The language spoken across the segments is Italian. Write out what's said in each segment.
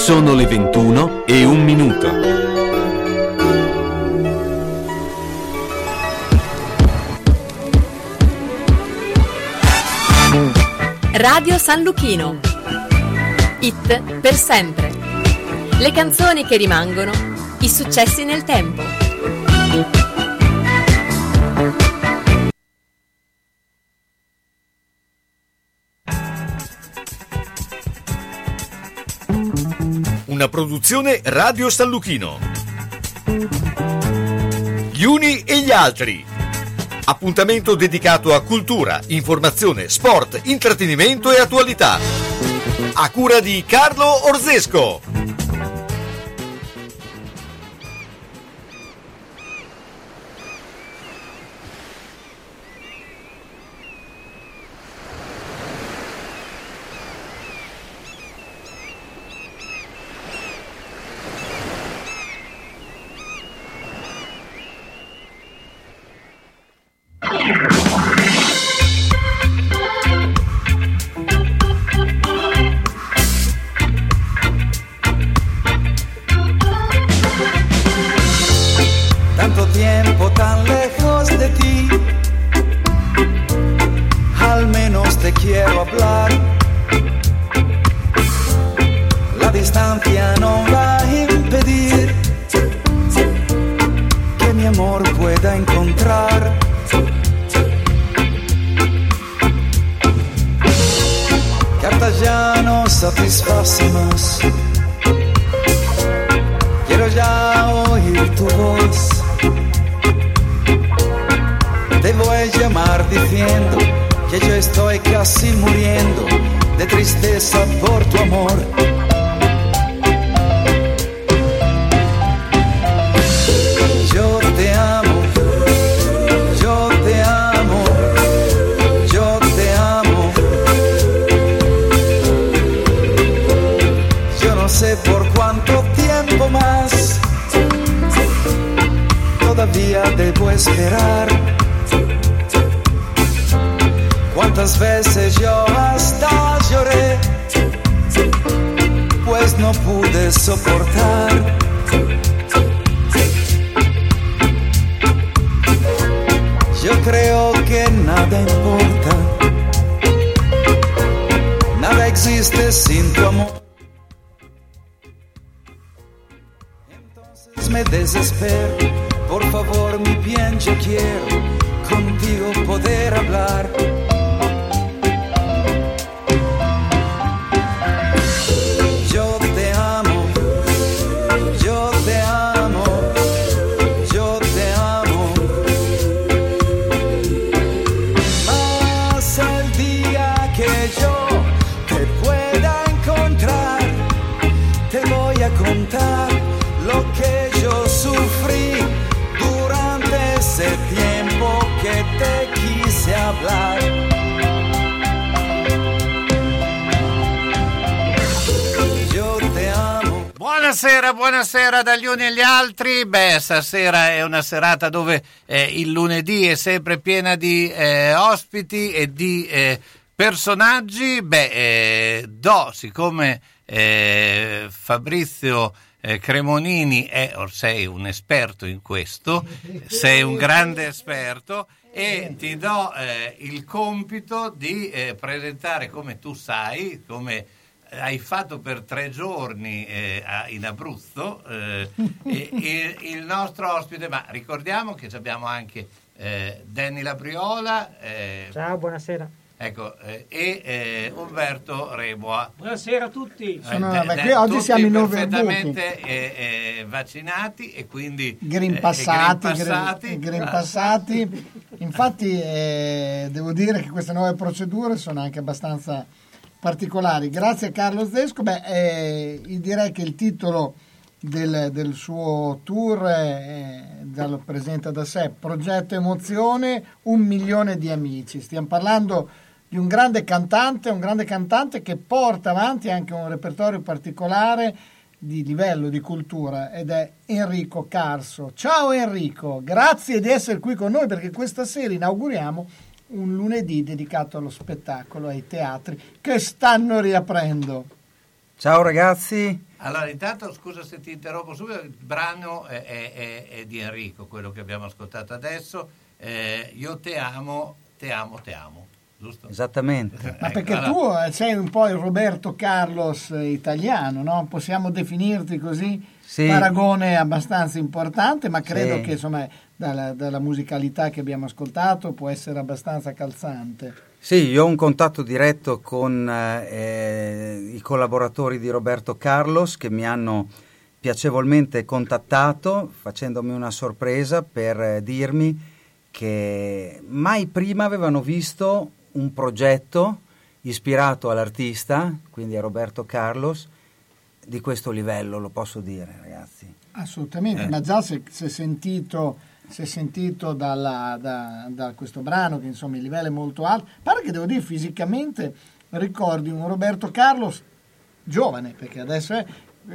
Sono le 21 e un minuto. Radio San Luchino. It per sempre. Le canzoni che rimangono, i successi nel tempo. Produzione Radio San Luchino. Gli uni e gli altri. Appuntamento dedicato a cultura, informazione, sport, intrattenimento e attualità. A cura di Carlo Orzesco. Me desespero, por favor mi bien yo quiero contigo poder hablar. Buonasera, buonasera dagli uni agli altri. Beh, stasera è una serata dove eh, il lunedì è sempre piena di eh, ospiti e di eh, personaggi. Beh, eh, do, siccome eh, Fabrizio eh, Cremonini è, or sei un esperto in questo, sei un grande esperto e ti do eh, il compito di eh, presentare come tu sai, come hai fatto per tre giorni eh, a- in Abruzzo eh, e il nostro ospite, ma ricordiamo che abbiamo anche eh, Danny Labriola eh, Ciao, buonasera. Ecco, eh, e eh, Umberto Reboa. Buonasera a tutti. Eh, Sono- de- beh, oggi tutti siamo in perfettamente eh, eh, vaccinati e quindi Green eh, passati, green green- passati. green passati. Infatti eh, devo dire che queste nuove procedure sono anche abbastanza particolari. Grazie a Carlo Zesco. Beh, eh, direi che il titolo del, del suo tour eh, già lo presenta da sé, Progetto Emozione, un milione di amici. Stiamo parlando di un grande cantante, un grande cantante che porta avanti anche un repertorio particolare di livello di cultura ed è Enrico Carso. Ciao Enrico, grazie di essere qui con noi perché questa sera inauguriamo un lunedì dedicato allo spettacolo, ai teatri che stanno riaprendo. Ciao ragazzi. Allora, intanto scusa se ti interrompo subito, il brano è, è- è- di Enrico, quello che abbiamo ascoltato adesso. Eh, io te amo, te amo, te amo, giusto? Esattamente. Ma Ecco, perché tu eh, sei un po' il Roberto Carlos eh, italiano, no? Possiamo definirti così? Sì. Paragone abbastanza importante, ma credo Sì. che insomma dalla, dalla musicalità che abbiamo ascoltato può essere abbastanza calzante. Sì, io ho un contatto diretto con eh, i collaboratori di Roberto Carlos che mi hanno piacevolmente contattato facendomi una sorpresa per eh, dirmi che mai prima avevano visto un progetto ispirato all'artista, quindi a Roberto Carlos, di questo livello, lo posso dire ragazzi. Assolutamente, Eh. ma già si è sentito, si è sentito dalla- da, da questo brano che insomma il livello è molto alto. Pare che devo dire fisicamente ricordi un Roberto Carlos giovane, perché adesso è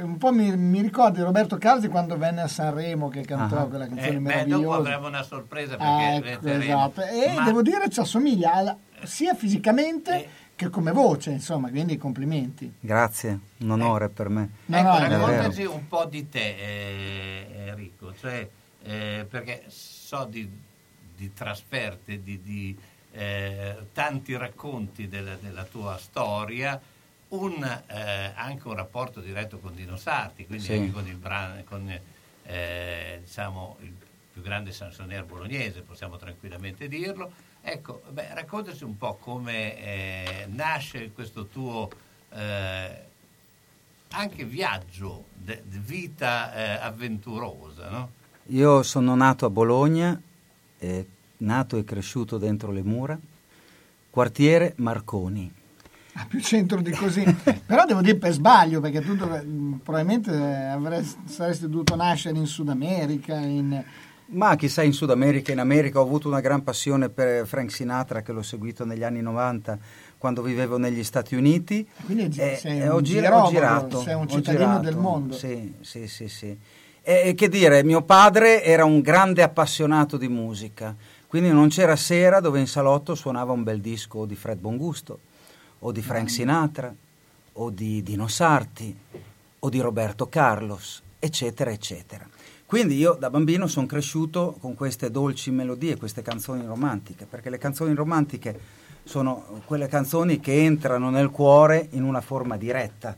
un po' mi, mi ricordi Roberto Carlos di quando venne a Sanremo che cantò Ah. quella canzone Eh, beh, meravigliosa. dopo avremo una sorpresa perché Ah, ecco, esatto. E Ma- devo dire ci assomiglia alla- sia fisicamente Eh. che come voce, insomma, quindi complimenti. Grazie, un onore per me. No, ecco, no, raccontaci un po' di te, eh, Enrico, cioè, eh, perché so di, di trasferte, di, di, eh, tanti racconti della, della tua storia, un, eh, anche un rapporto diretto con Dino Sarti, quindi Sì. anche con il brano, con eh, diciamo, il più grande chansonnier bolognese, possiamo tranquillamente dirlo. Ecco, beh, raccontaci un po' come eh, nasce questo tuo eh, anche viaggio, de- di vita eh, avventurosa, no? Io sono nato a Bologna, eh, nato e cresciuto dentro le mura, quartiere Marconi. Ah, più centro di così. Però devo dire per sbaglio, perché tu mh, probabilmente avresti, saresti dovuto nascere in Sud America, in... Ma chissà, in Sud America, in America ho avuto una gran passione per Frank Sinatra che l'ho seguito negli anni 90 quando vivevo negli Stati Uniti. Quindi Eh, sei eh, un ho, gira- girologo, ho girato. sei un cittadino girato. del mondo. Sì, sì, sì, sì. E, e che dire, mio padre era un grande appassionato di musica, quindi non c'era sera dove in salotto suonava un bel disco di Fred Bongusto, o di Frank Sinatra, o di Dino Sarti, o di Roberto Carlos, eccetera, eccetera. Quindi io da bambino sono cresciuto con queste dolci melodie, queste canzoni romantiche, perché le canzoni romantiche sono quelle canzoni che entrano nel cuore in una forma diretta,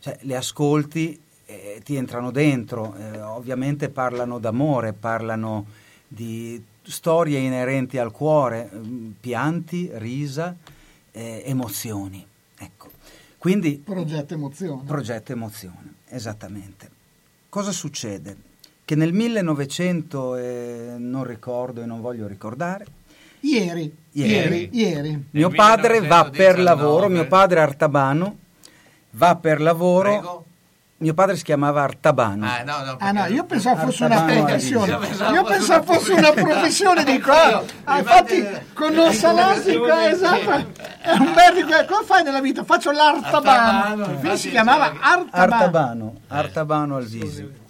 cioè le ascolti e ti entrano dentro, eh, ovviamente parlano d'amore, parlano di storie inerenti al cuore, mm, pianti, risa, eh, emozioni. Ecco. Quindi Progetto Emozione. Progetto Emozione, esattamente. Cosa succede? Che nel 1900, eh, non ricordo e non voglio ricordare, Ieri, Ieri. ieri, ieri. mio padre va per 1919. lavoro, mio padre artabano, va per lavoro, Prego. mio padre si chiamava Artabano. Ah, no, no, Ah no, io pensavo fosse una Artabano professione. Io pensavo Io fosse pensavo una fosse una professione di qua. Ah, infatti con non salassi qua, esatto. È un bel di que- Cosa fai nella vita? Faccio Artabano, l'artabano. Infatti si chiamava Artabano. Artabano, Artabano Alvisi,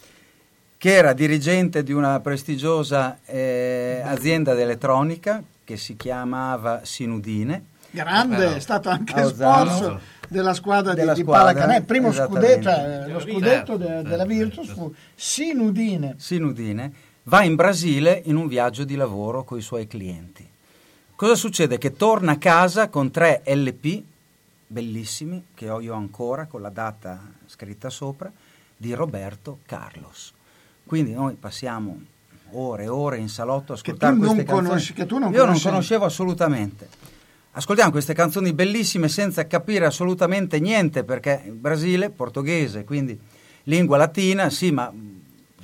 che era dirigente di una prestigiosa eh, azienda d'elettronica che si chiamava Sinudine. Grande, Però- è stato anche sponsor della squadra di, Della di squadra, pallacanestro. Primo scudetto, cioè, lo scudetto de- certo, della Virtus certo. fu Sinudine. Sinudine, va in Brasile in un viaggio di lavoro con i suoi clienti. Cosa succede? Che torna a casa con tre LP bellissimi, che ho io ancora, con la data scritta sopra, di Roberto Carlos. Quindi noi passiamo ore e ore in salotto a Che ascoltare tu non queste canzoni. conosci- che tu non io non conoscevi. conoscevo assolutamente. Ascoltiamo queste canzoni bellissime senza capire assolutamente niente, perché il Brasile, portoghese, quindi lingua latina, sì, ma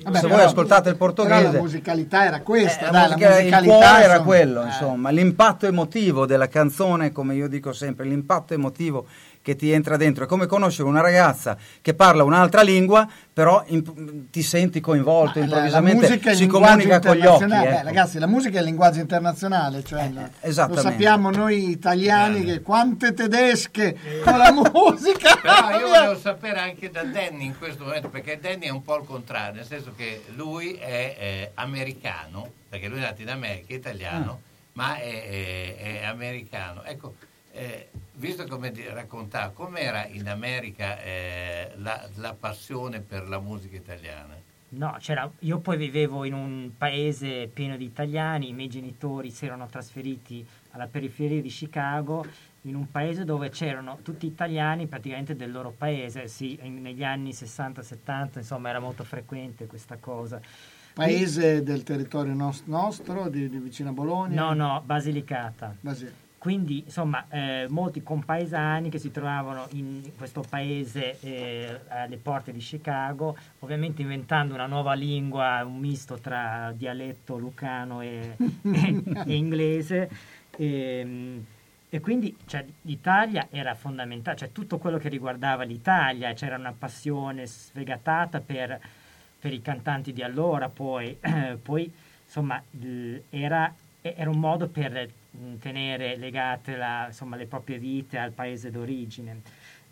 Vabbè, se voi ascoltate il portoghese... la musicalità era questa, eh, dai, la musica- la il musicalità cuore era quello, eh. insomma, l'impatto emotivo della canzone, come io dico sempre, l'impatto emotivo che ti entra dentro. È come conoscere una ragazza che parla un'altra lingua, però imp- ti senti coinvolto, Ma la- la improvvisamente è il si comunica con gli occhi. Beh, ecco. ragazzi, la musica è il linguaggio internazionale, cioè la- lo sappiamo noi italiani che quante tedesche con la musica. Però io volevo sapere anche da Danny in questo momento, perché Danny è un po' il contrario, nel senso che lui è eh, americano, perché lui è nato in America, è italiano, Ah. ma è, è- è americano. Ecco, eh, visto come raccontava, com'era in America eh, la, la passione per la musica italiana? No, c'era, io poi vivevo in un paese pieno di italiani, i miei genitori si erano trasferiti alla periferia di Chicago, in un paese dove c'erano tutti italiani praticamente del loro paese, sì, in- negli anni 60-70 insomma era molto frequente questa cosa. Paese del territorio nos- nostro, di, di vicino a Bologna? No, no, Basilicata. Basi- Quindi, insomma, eh, molti compaesani che si trovavano in questo paese eh, alle porte di Chicago, ovviamente inventando una nuova lingua, un misto tra dialetto lucano e, e- e inglese. Ehm, E, quindi cioè, l'Italia era fondamentale, cioè tutto quello che riguardava l'Italia, c'era una passione sfegatata per, per i cantanti di allora, poi, poi insomma l- era, era un modo per tenere legate la- insomma, le proprie vite al paese d'origine.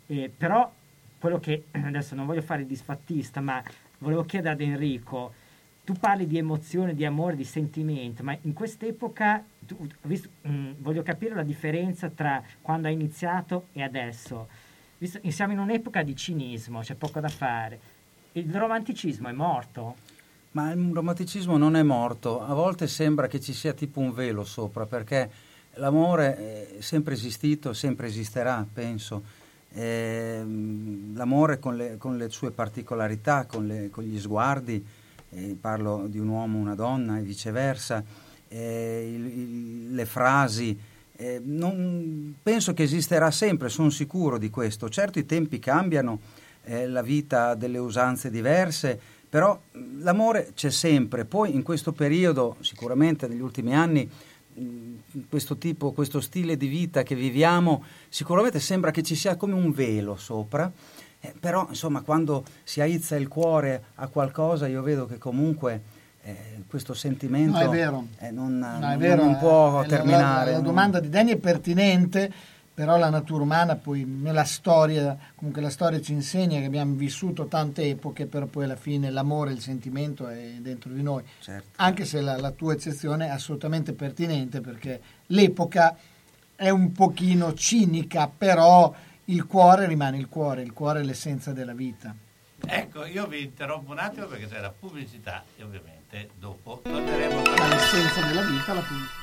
Eh, però quello che adesso non voglio fare il disfattista, ma volevo chiedere ad Enrico, tu parli di emozione, di amore, di sentimento, ma in quest'epoca tu- visto- mh, voglio capire la differenza tra quando hai iniziato e adesso. Visto- siamo in un'epoca di cinismo, c'è poco da fare. Il romanticismo è morto? Ma il romanticismo non è morto, a volte sembra che ci sia tipo un velo sopra, perché l'amore è sempre esistito, sempre esisterà, penso. Ehm, l'amore con le, con le sue particolarità, con, le- con gli sguardi, eh, parlo di un uomo, una donna e viceversa, eh, il- il- le frasi, eh, non- penso che esisterà sempre, sono sicuro di questo. Certo i tempi cambiano, eh, la vita ha delle usanze diverse, però l'amore c'è sempre. Poi in questo periodo, sicuramente negli ultimi anni, mh, questo tipo, questo stile di vita che viviamo, sicuramente sembra che ci sia come un velo sopra. eh, però insomma quando si aizza il cuore a qualcosa io vedo che comunque eh, questo sentimento No, è vero. eh, non, No, non- vero, non può eh, la- terminare. La, la non- domanda di Danny è pertinente, però la natura umana poi nella storia, comunque la storia ci insegna che abbiamo vissuto tante epoche, però poi alla fine l'amore, il sentimento è dentro di noi. Certo. Anche se la, la tua eccezione è assolutamente pertinente perché l'epoca è un pochino cinica, però il cuore rimane il cuore, il cuore è l'essenza della vita. Ecco, io vi interrompo un attimo perché c'è la pubblicità e ovviamente dopo torneremo a parlare. L'essenza della vita, la pubblicità.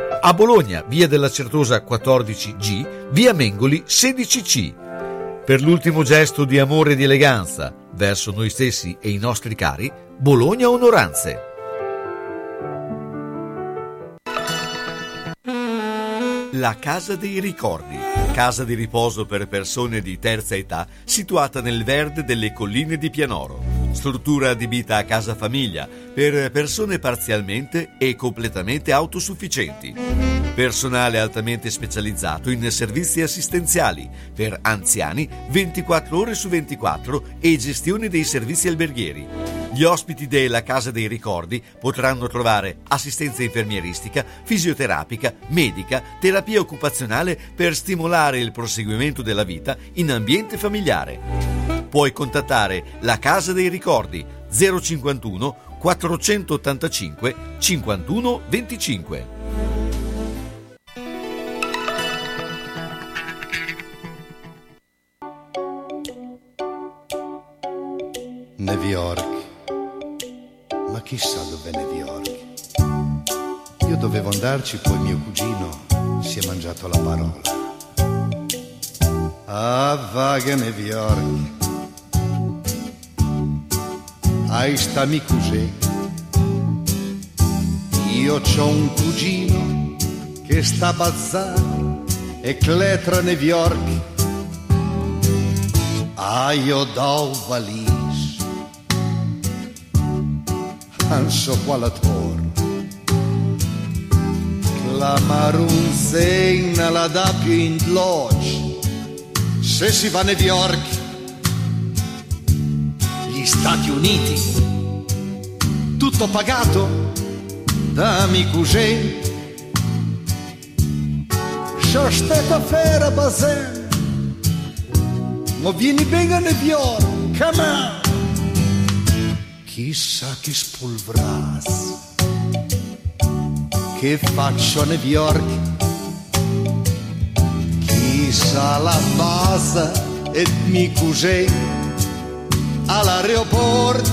A Bologna, via della Certosa 14G, via Mengoli 16C. Per l'ultimo gesto di amore e di eleganza verso noi stessi e i nostri cari, Bologna Onoranze. La Casa dei Ricordi, casa di riposo per persone di terza età situata nel verde delle colline di Pianoro. Struttura adibita a casa famiglia per persone parzialmente e completamente autosufficienti. Personale altamente specializzato in servizi assistenziali per anziani 24 ore su 24 e gestione dei servizi alberghieri. Gli ospiti della Casa dei Ricordi potranno trovare assistenza infermieristica, fisioterapica, medica, terapia occupazionale per stimolare il proseguimento della vita in ambiente familiare. Puoi contattare la Casa dei Ricordi 051 485 51 25. New York. Ma chissà dov'è New York. Io dovevo andarci, poi mio cugino si è mangiato la parola. Ah, vaga New York. Hai stami così. Io c'ho un cugino che sta a Bazzar e cletra New York. Ah, io do valis, anso qua la tor, La marunzena la dà più in lodge. Se si va a New York, gli Stati Uniti, tutto pagato da Micugè. C'è stata fera basen, ma vieni bene a New York, come on. Chissà che spolvras che faccio a New York. Chissà la base e mi cusè all'aeroporto.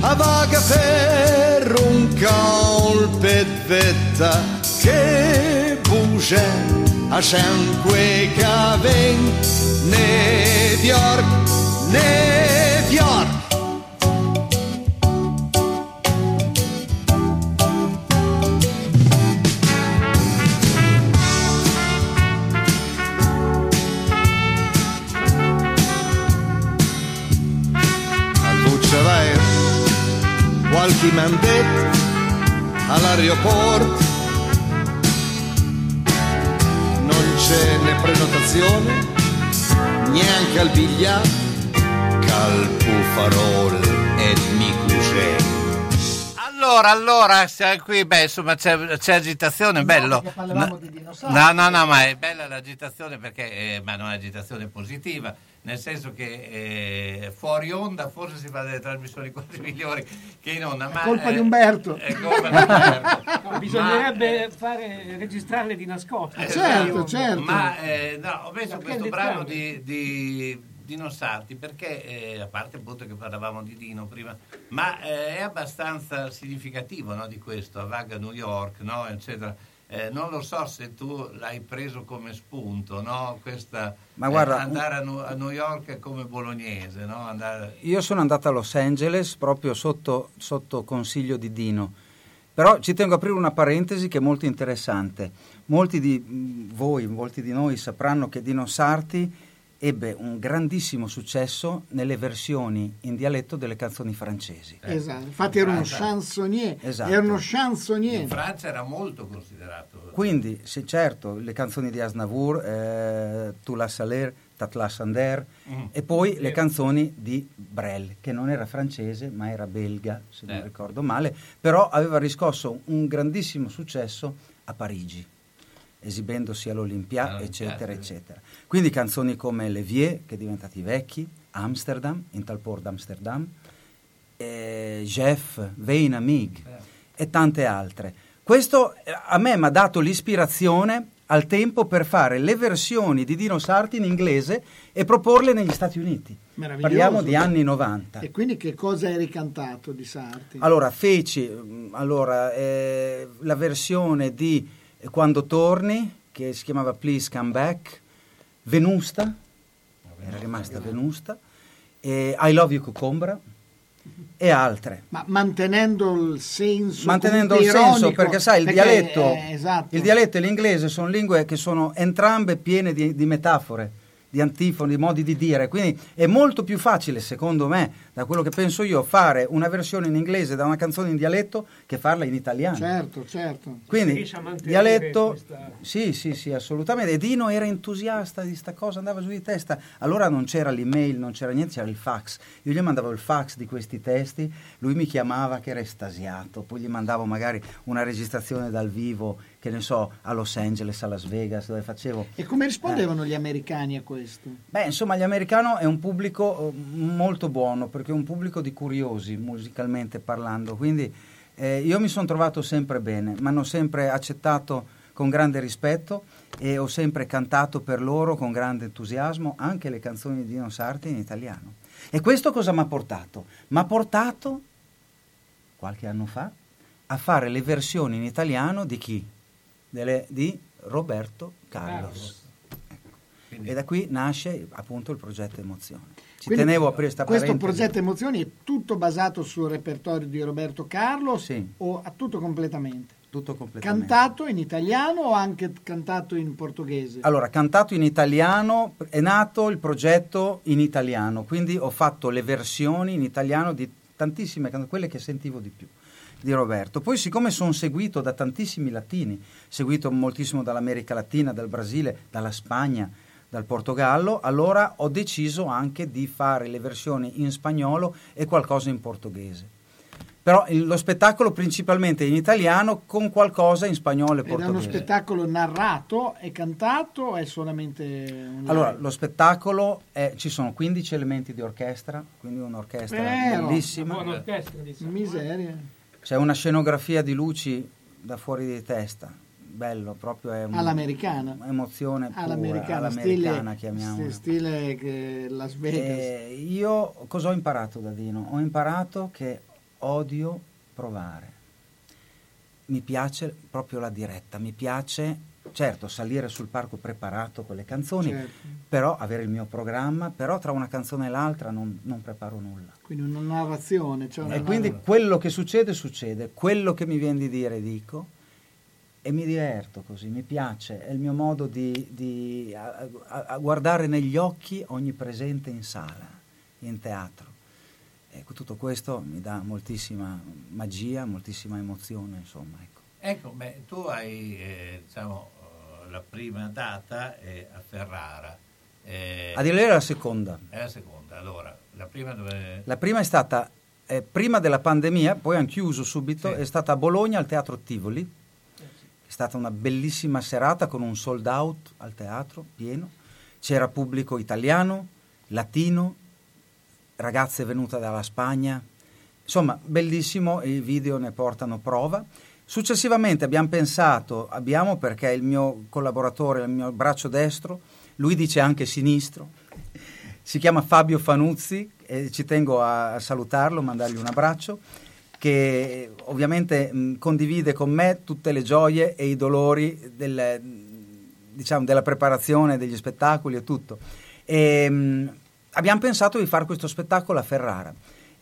A vaga per un colpe vetta che buge a cinque che New York, New York. Qualche mandetto all'aeroporto. Non c'è né prenotazione neanche al biglietto calpufarol. e micusè Allora, allora, siamo qui, beh, insomma, c'è, c'è agitazione, bello. perché parlavamo di dinosauri. No, no, no, ma è bella l'agitazione perché, eh, ma non è agitazione positiva, nel senso che eh, fuori onda forse si fa delle trasmissioni quasi migliori che in onda. Ma, colpa di eh, Umberto. È colpa di Umberto. No, bisognerebbe fare, registrarle di nascosto. Eh, Certo, no, certo. Ma eh, no, ho messo questo brano di, di Dino Sarti perché, eh, a parte appunto che parlavamo di Dino prima, ma eh, è abbastanza significativo no, di questo, a Vaga New York, no, eccetera. Eh, non lo so se tu l'hai preso come spunto, no? Questa, Ma guarda, eh, andare a, Nu- a New York come bolognese, no? Andare... Io sono andato a Los Angeles proprio sotto, sotto consiglio di Dino. Però ci tengo a aprire una parentesi che è molto interessante. Molti di mh, voi, molti di noi sapranno che Dino Sarti ebbe un grandissimo successo nelle versioni in dialetto delle canzoni francesi. Esatto, infatti era uno Francia. chansonnier, Esatto. era uno chansonnier. In Francia era molto considerato. Quindi, sì, certo, le canzoni di Asnavour, eh, Tu la Saler, Tatla Sander, Mm. e poi le canzoni di Brel, che non era francese ma era belga, se non Eh. ricordo male, però aveva riscosso un grandissimo successo a Parigi, esibendosi all'Olympia, All'Olympia, eccetera, sì. eccetera. Quindi canzoni come Le Vie, che diventati vecchi, Amsterdam, in tal por d'Amsterdam, eh, Jeff, Vein Amig e tante altre. Questo eh, a me mi ha dato l'ispirazione al tempo per fare le versioni di Dino Sarti in inglese e proporle negli Stati Uniti. Meraviglioso. Parliamo di anni 90. E quindi che cosa hai ricantato di Sarti? Allora, feci mm, allora, eh, la versione di Quando torni, che si chiamava Please Come Back, Venusta, era rimasta Venusta, I Love You Cucombra e altre. Ma mantenendo il senso Mantenendo il senso, perché sai, il perché, dialetto, eh, esatto. il dialetto e l'inglese sono lingue che sono entrambe piene di, di metafore, di antifoni, di modi di dire, quindi è molto più facile, secondo me, da quello che penso io, fare una versione in inglese da una canzone in dialetto che farla in italiano. Certo, certo. Quindi, dialetto, questa- sì, sì, sì, assolutamente. E Dino era entusiasta di sta cosa, andava giù di testa. Allora non c'era l'email, non c'era niente, c'era il fax. Io gli mandavo il fax di questi testi, lui mi chiamava che era estasiato, poi gli mandavo magari una registrazione dal vivo, che ne so, a Los Angeles, a Las Vegas, dove facevo... E come rispondevano gli americani a questo? Beh, insomma, gli americani è un pubblico eh, molto buono perché è un pubblico di curiosi, musicalmente parlando. Quindi eh, io mi sono trovato sempre bene, mi hanno sempre accettato con grande rispetto e ho sempre cantato per loro con grande entusiasmo anche le canzoni di Dino Sarti in italiano. E questo cosa mi ha portato? Mi ha portato, qualche anno fa, a fare le versioni in italiano di chi? Delle- di Roberto Carlos. Quindi- E da qui nasce appunto il progetto Emozione. Ci Quindi tenevo a aprire questa Questo parentesi. progetto Emozioni è tutto basato sul repertorio di Roberto Carlo Sì. o a tutto completamente? tutto completamente. Cantato in italiano o anche cantato in portoghese? Allora, cantato in italiano, è nato il progetto in italiano, quindi ho fatto le versioni in italiano di tantissime canzoni, quelle che sentivo di più. Di Roberto. Poi siccome sono seguito da tantissimi latini, seguito moltissimo dall'America Latina, dal Brasile, dalla Spagna, dal Portogallo, allora ho deciso anche di fare le versioni in spagnolo e qualcosa in portoghese. Però lo spettacolo principalmente in italiano con qualcosa in spagnolo e Ed è uno portoghese. spettacolo narrato e cantato o è solamente un Allora, lo spettacolo è, ci sono 15 elementi di orchestra, quindi un'orchestra Però, bellissima. Buona orchestra, diciamo. Miseria. C'è una scenografia di luci da fuori di testa, bello, proprio è un- All'americana. emozione pura, All'americana, all'americana chiamiamola. stile che Las Vegas. Eh, io cosa ho imparato da Dino? Ho imparato che odio provare. Mi piace proprio la diretta, mi piace, certo, salire sul palco preparato con le canzoni, Certo. però avere il mio programma, però tra una canzone e l'altra non, non preparo nulla. Quindi una narrazione. Cioè una E quindi narrazione. quello che succede, succede, quello che mi viene di dire, dico, e mi diverto così, mi piace, è il mio modo di, di- a, a- a guardare negli occhi ogni presente in sala, in teatro. Ecco, tutto questo mi dà moltissima magia, moltissima emozione, insomma. Ecco. Beh, tu hai, eh, diciamo, eh, la prima data è a Ferrara. eh, A dire la seconda. È la seconda, allora, la prima dove... La prima è stata eh, prima della pandemia, poi hanno chiuso subito, Sì. è stata a Bologna al Teatro Tivoli. È stata una bellissima serata con un sold out al teatro pieno. C'era pubblico italiano, latino, ragazze venute dalla Spagna. Insomma, bellissimo, i video ne portano prova. Successivamente abbiamo pensato, abbiamo perché il mio collaboratore, il mio braccio destro, lui dice anche sinistro, si chiama Fabio Fanuzzi e ci tengo a, salutarlo, mandargli un abbraccio, che ovviamente mh, condivide con me tutte le gioie e i dolori del, diciamo, della preparazione degli spettacoli e tutto. E, mh, abbiamo pensato di fare questo spettacolo a Ferrara.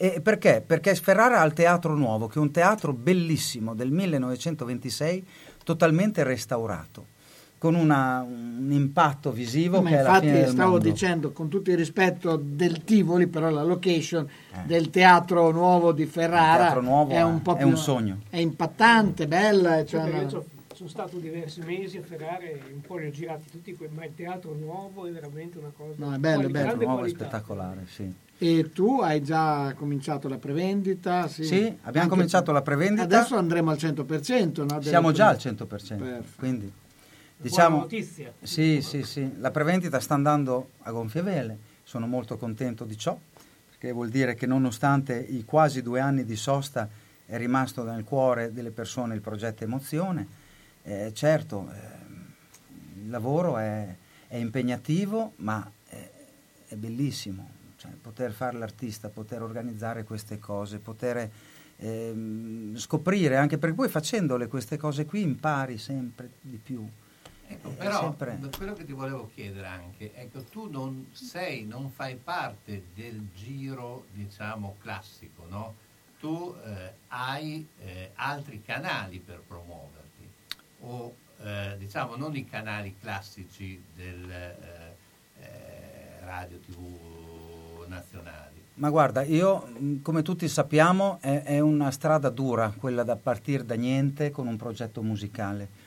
E perché? Perché Ferrara ha il Teatro Nuovo, che è un teatro bellissimo del 1926, totalmente restaurato, con una- un impatto visivo Ma che è la infatti fine del stavo mondo. dicendo con tutto il rispetto del Tivoli, però la location Eh. del teatro nuovo di Ferrara Il Teatro Nuovo è un è- po' è più- un sogno. È impattante, bella. Cioè Io una- sono stato diversi mesi a Ferrara e un po' li ho girati tutti, que- ma il teatro nuovo è veramente una cosa No, è bello, quali- è bello. nuovo è qualità. spettacolare, sì. E tu hai già cominciato la prevendita? Sì, Sì, abbiamo Anche- cominciato la prevendita. Adesso andremo al 100%, no? Siamo già al prevendite. 100%, Perfetto. quindi Buona diciamo notizia. Sì, sì, sì, la prevendita sta andando a gonfie vele, sono molto contento di ciò, perché vuol dire che nonostante i quasi due anni di sosta è rimasto nel cuore delle persone il progetto Emozione. Eh, certo, ehm, il lavoro è, è impegnativo, ma è, è bellissimo. Cioè, poter fare l'artista, poter organizzare queste cose, poter ehm, scoprire, anche perché poi facendole queste cose qui impari sempre di più. Ecco, Eh, però sempre- quello che ti volevo chiedere anche, ecco, tu non sei, non fai parte del giro, diciamo, classico, no? Tu eh, hai eh, altri canali per promuoverti, o eh, diciamo non i canali classici del eh, eh, radio tv nazionali. Ma guarda, io mh, come tutti sappiamo è, è una strada dura quella da partire da niente con un progetto musicale.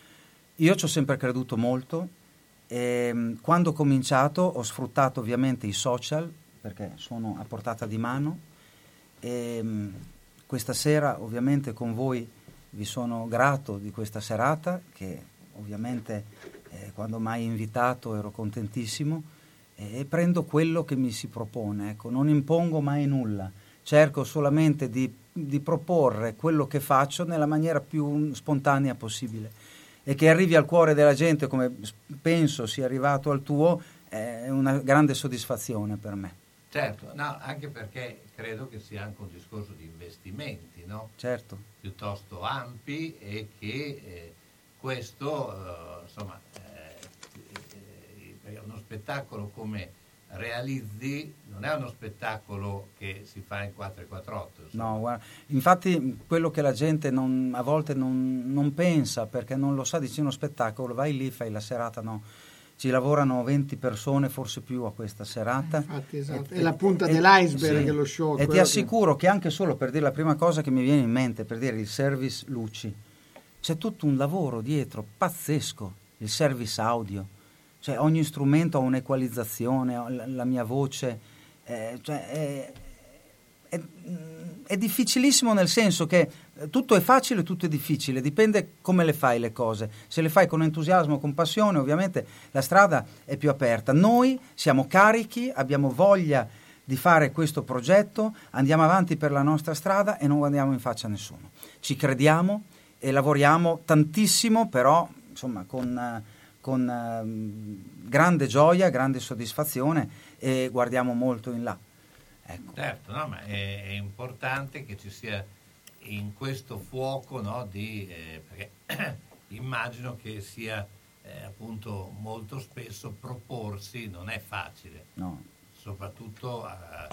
Io ci ho sempre creduto molto e mh, quando ho cominciato ho sfruttato ovviamente i social perché sono a portata di mano e mh, questa sera ovviamente con voi vi sono grato di questa serata che ovviamente eh, quando mi hai invitato ero contentissimo e prendo quello che mi si propone, ecco, non impongo mai nulla, cerco solamente di, di proporre quello che faccio nella maniera più spontanea possibile e che arrivi al cuore della gente come penso sia arrivato al tuo è una grande soddisfazione per me, Certo, no, anche perché credo che sia anche un discorso di investimenti, no? certo. Piuttosto ampi e che eh, questo, eh, insomma, eh, eh, uno spettacolo come realizzi non è uno spettacolo che si fa in 448. insomma. No, guarda, infatti quello che la gente non- a volte non, non pensa perché non lo sa, dice uno spettacolo, vai lì, fai la serata, no. Ci lavorano 20 persone, forse più a questa serata. Infatti, esatto. È la punta dell'iceberg lo show, E ti quello che- assicuro che anche solo per dire la prima cosa che mi viene in mente, per dire il service luci, c'è tutto un lavoro dietro pazzesco, il service audio, cioè ogni strumento ha un'equalizzazione, la, la mia voce, eh, cioè è, è- è difficilissimo nel senso che eh, tutto è facile, tutto è difficile, dipende come le fai le cose. Se le fai con entusiasmo, con passione, ovviamente la strada è più aperta. Noi siamo carichi, abbiamo voglia di fare questo progetto, andiamo avanti per la nostra strada e non guardiamo in faccia a nessuno. Ci crediamo e lavoriamo tantissimo, però insomma con, con ehm, grande gioia, grande soddisfazione e guardiamo molto in là. Ecco. Certo, no, ma è, è importante che ci sia in questo fuoco no, di, eh, perché immagino che sia eh, appunto molto spesso proporsi non è facile, No. soprattutto a-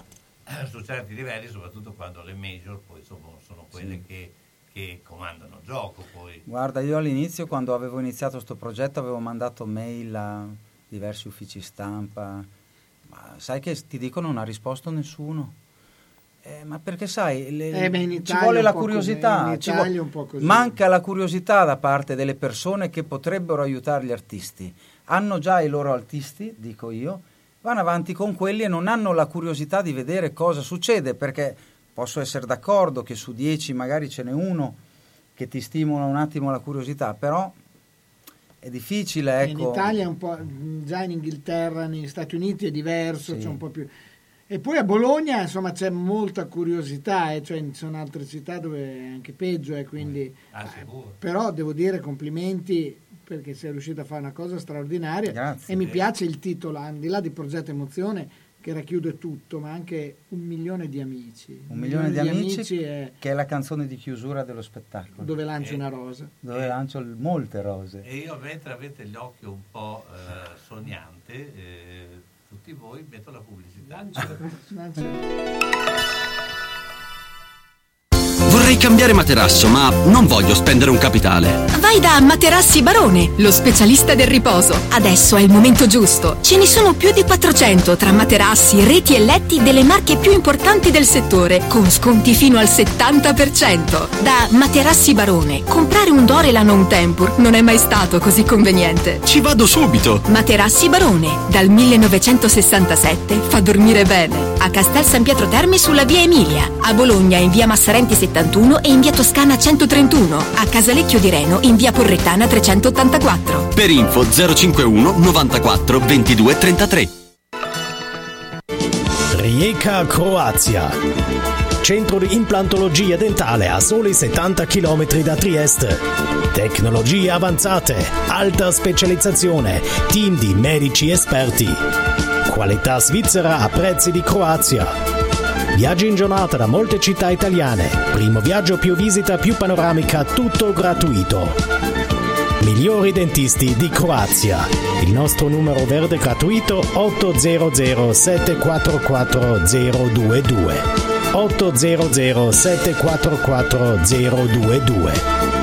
su certi livelli, soprattutto quando le major poi sono, sono quelle Sì. che, che comandano il gioco. Poi. Guarda, io all'inizio, quando avevo iniziato questo progetto, avevo mandato mail a diversi uffici stampa, ma sai che ti dicono non ha risposto nessuno. Eh, ma perché sai, le- Eh, in ci vuole la curiosità, in vuole- manca la curiosità da parte delle persone che potrebbero aiutare gli artisti. Hanno già i loro artisti, dico io, vanno avanti con quelli e non hanno la curiosità di vedere cosa succede, perché posso essere d'accordo che su dieci magari ce n'è uno che ti stimola un attimo la curiosità, però è difficile, In ecco. Italia è un po', già in Inghilterra, negli Stati Uniti è diverso, Sì. c'è un po' più... E poi a Bologna, insomma, c'è molta curiosità, eh, cioè ci sono altre città dove è anche peggio, eh, quindi... Ah, sicuro. Però devo dire complimenti perché sei riuscito a fare una cosa straordinaria Grazie. e mi piace il titolo, al di là di Progetto Emozione, che racchiude tutto, ma anche un milione di amici. Un milione di amici, è che è la canzone di chiusura dello spettacolo, dove lanci una rosa. dove lancio il- molte rose. E io mentre avete gli occhi un po' eh, sognante, eh, tutti voi metto la pubblicità. Vorrei cambiare materasso, ma non voglio spendere un capitale. Vai da Materassi Barone, lo specialista del riposo. Adesso è il momento giusto. Ce ne sono più di 400 tra materassi, reti e letti delle marche più importanti del settore, con sconti fino al 70%. Da Materassi Barone, comprare un Dorelan o un Tempur non è mai stato così conveniente. Ci vado subito. Materassi Barone, dal 1967 fa dormire bene. A Castel San Pietro Terme sulla via Emilia, a Bologna in via Massarenti 71 e in via Toscana 131, a Casalecchio di Reno in via Porrettana 384. Per info 051 94 22 33. Rijeka, Croazia. Centro di implantologia dentale a soli 70 km da Trieste. Tecnologie avanzate, alta specializzazione, team di medici esperti. Qualità svizzera a prezzi di Croazia. Viaggi in giornata da molte città italiane. Primo viaggio più visita più panoramica, tutto gratuito. Migliori dentisti di Croazia. Il nostro numero verde gratuito 800 744 022. 800 744 022.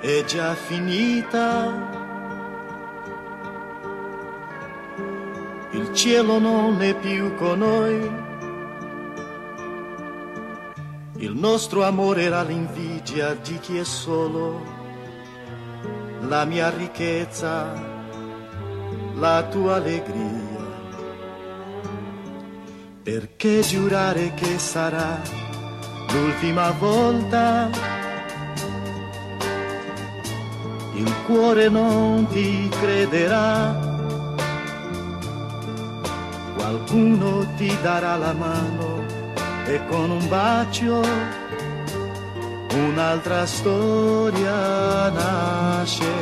è già finita. Il cielo non è più con noi. Il nostro amore era l'invidia di chi è solo. La mia ricchezza, la tua allegria. Perché giurare che sarà l'ultima volta? Il cuore non ti crederà. Qualcuno ti darà la mano e con un bacio un'altra storia nascerà.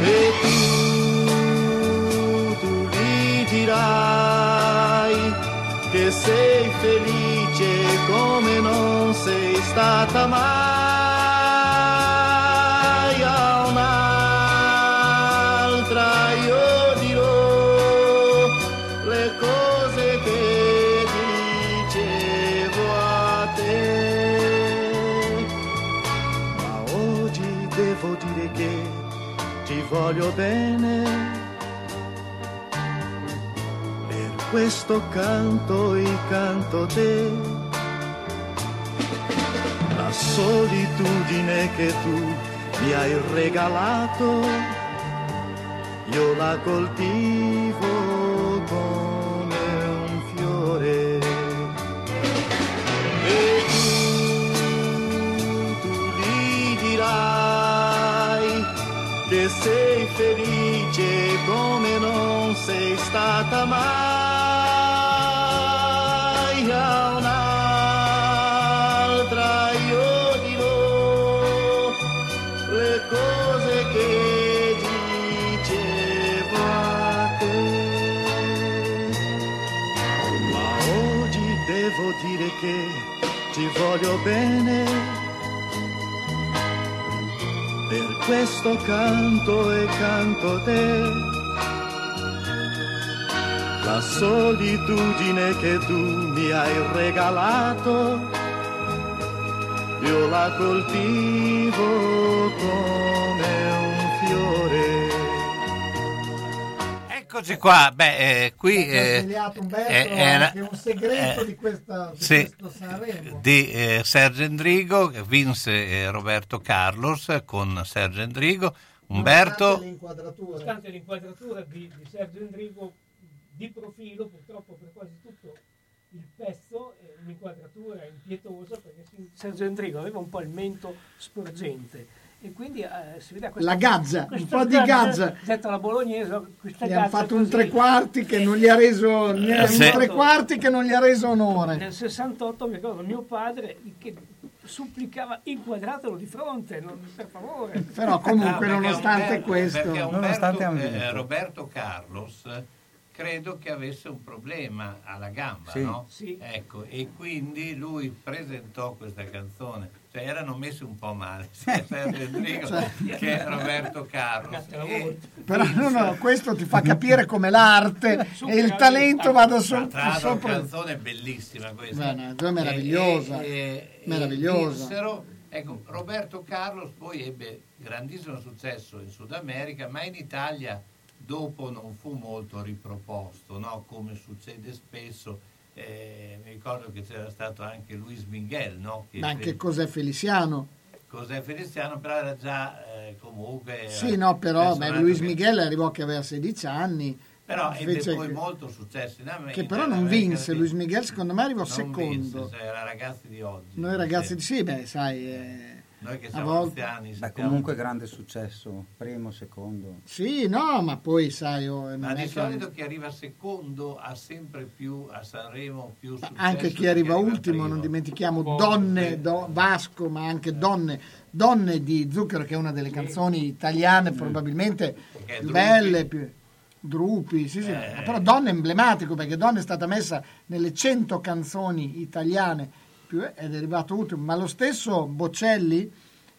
E tu, tu gli dirai che sei felice come non sei stata mai. Voglio bene. Per questo canto e canto te. La solitudine che tu mi hai regalato, io la coltivo sei stata mai a un'altra io dirò le cose che dicevo a te. Ma oggi devo dire che ti voglio bene. Per questo canto e canto te la solitudine che tu mi hai regalato, io la coltivo come un fiore. Eccoci qua, beh, eh, qui eh, svegliato Umberto eh, era- anche un segreto eh, di, questa, di sì, questo Sanremo. di eh, Sergio Endrigo, che vinse eh, Roberto Carlos con Sergio Endrigo, Umberto... Nonostante l'inquadratura di, di Sergio Endrigo di profilo, purtroppo per quasi tutto il pezzo è un'inquadratura impietosa perché si- Sergio Endrigo aveva un po' il mento sporgente e quindi eh, si vede questa, La gazza, un po' di gazza. detta alla bolognese questa Gli hanno gazza fatto un tre quarti che non gli ha reso Eh, un sì. tre quarti che non gli ha reso onore. Nel 68 mi ricordo mio padre che supplicava inquadratelo di fronte, non- per favore. Però comunque No, nonostante Umberto- questo, Nonostante eh. Roberto Carlos credo che avesse un problema alla gamba, Sì. no? Sì. Ecco, e quindi lui presentò questa canzone. Cioè erano messi un po' male sia Sergio Endrigo Cioè. che Roberto Carlos. E- però no, no, questo ti fa capire come l'arte e il talento vada so- tra l'altro una sopra. canzone bellissima questa. Beh, no, è meravigliosa, E- e- e meravigliosa. vinsero. ecco, Roberto Carlos poi ebbe grandissimo successo in Sud America, ma in Italia dopo non fu molto riproposto, no? come succede spesso. Eh, mi ricordo che c'era stato anche Luis Miguel, no? Che Ma anche cos'è Feliciano? cos'è Feliziano, però era già eh, comunque... Sì, no, però beh, Luis Miguel arrivò che aveva 16 anni. Però ebbe poi che- molto successo in America. Che però non vinse, Luis Miguel secondo me arrivò non secondo. vinse, cioè, era ragazzi di oggi. Noi ragazzi di sì, beh, sai, eh, Noi che siamo volte- anziani Beh, comunque grande successo, primo, secondo. Sì, no, ma poi sai, oh, Ma di che- solito chi arriva secondo ha sempre più a Sanremo più successo. anche chi arriva arriva ultimo, primo. non dimentichiamo Boh, Donne, sì. Do- Vasco, ma anche Donne, Donne di Zucchero, che è una delle canzoni italiane probabilmente Perché più Drupi- belle, più... Drupi, sì, sì, Eh. però Donne è emblematico perché Donne è stata messa nelle 100 canzoni italiane più- ed è arrivato ultimo, ma lo stesso Bocelli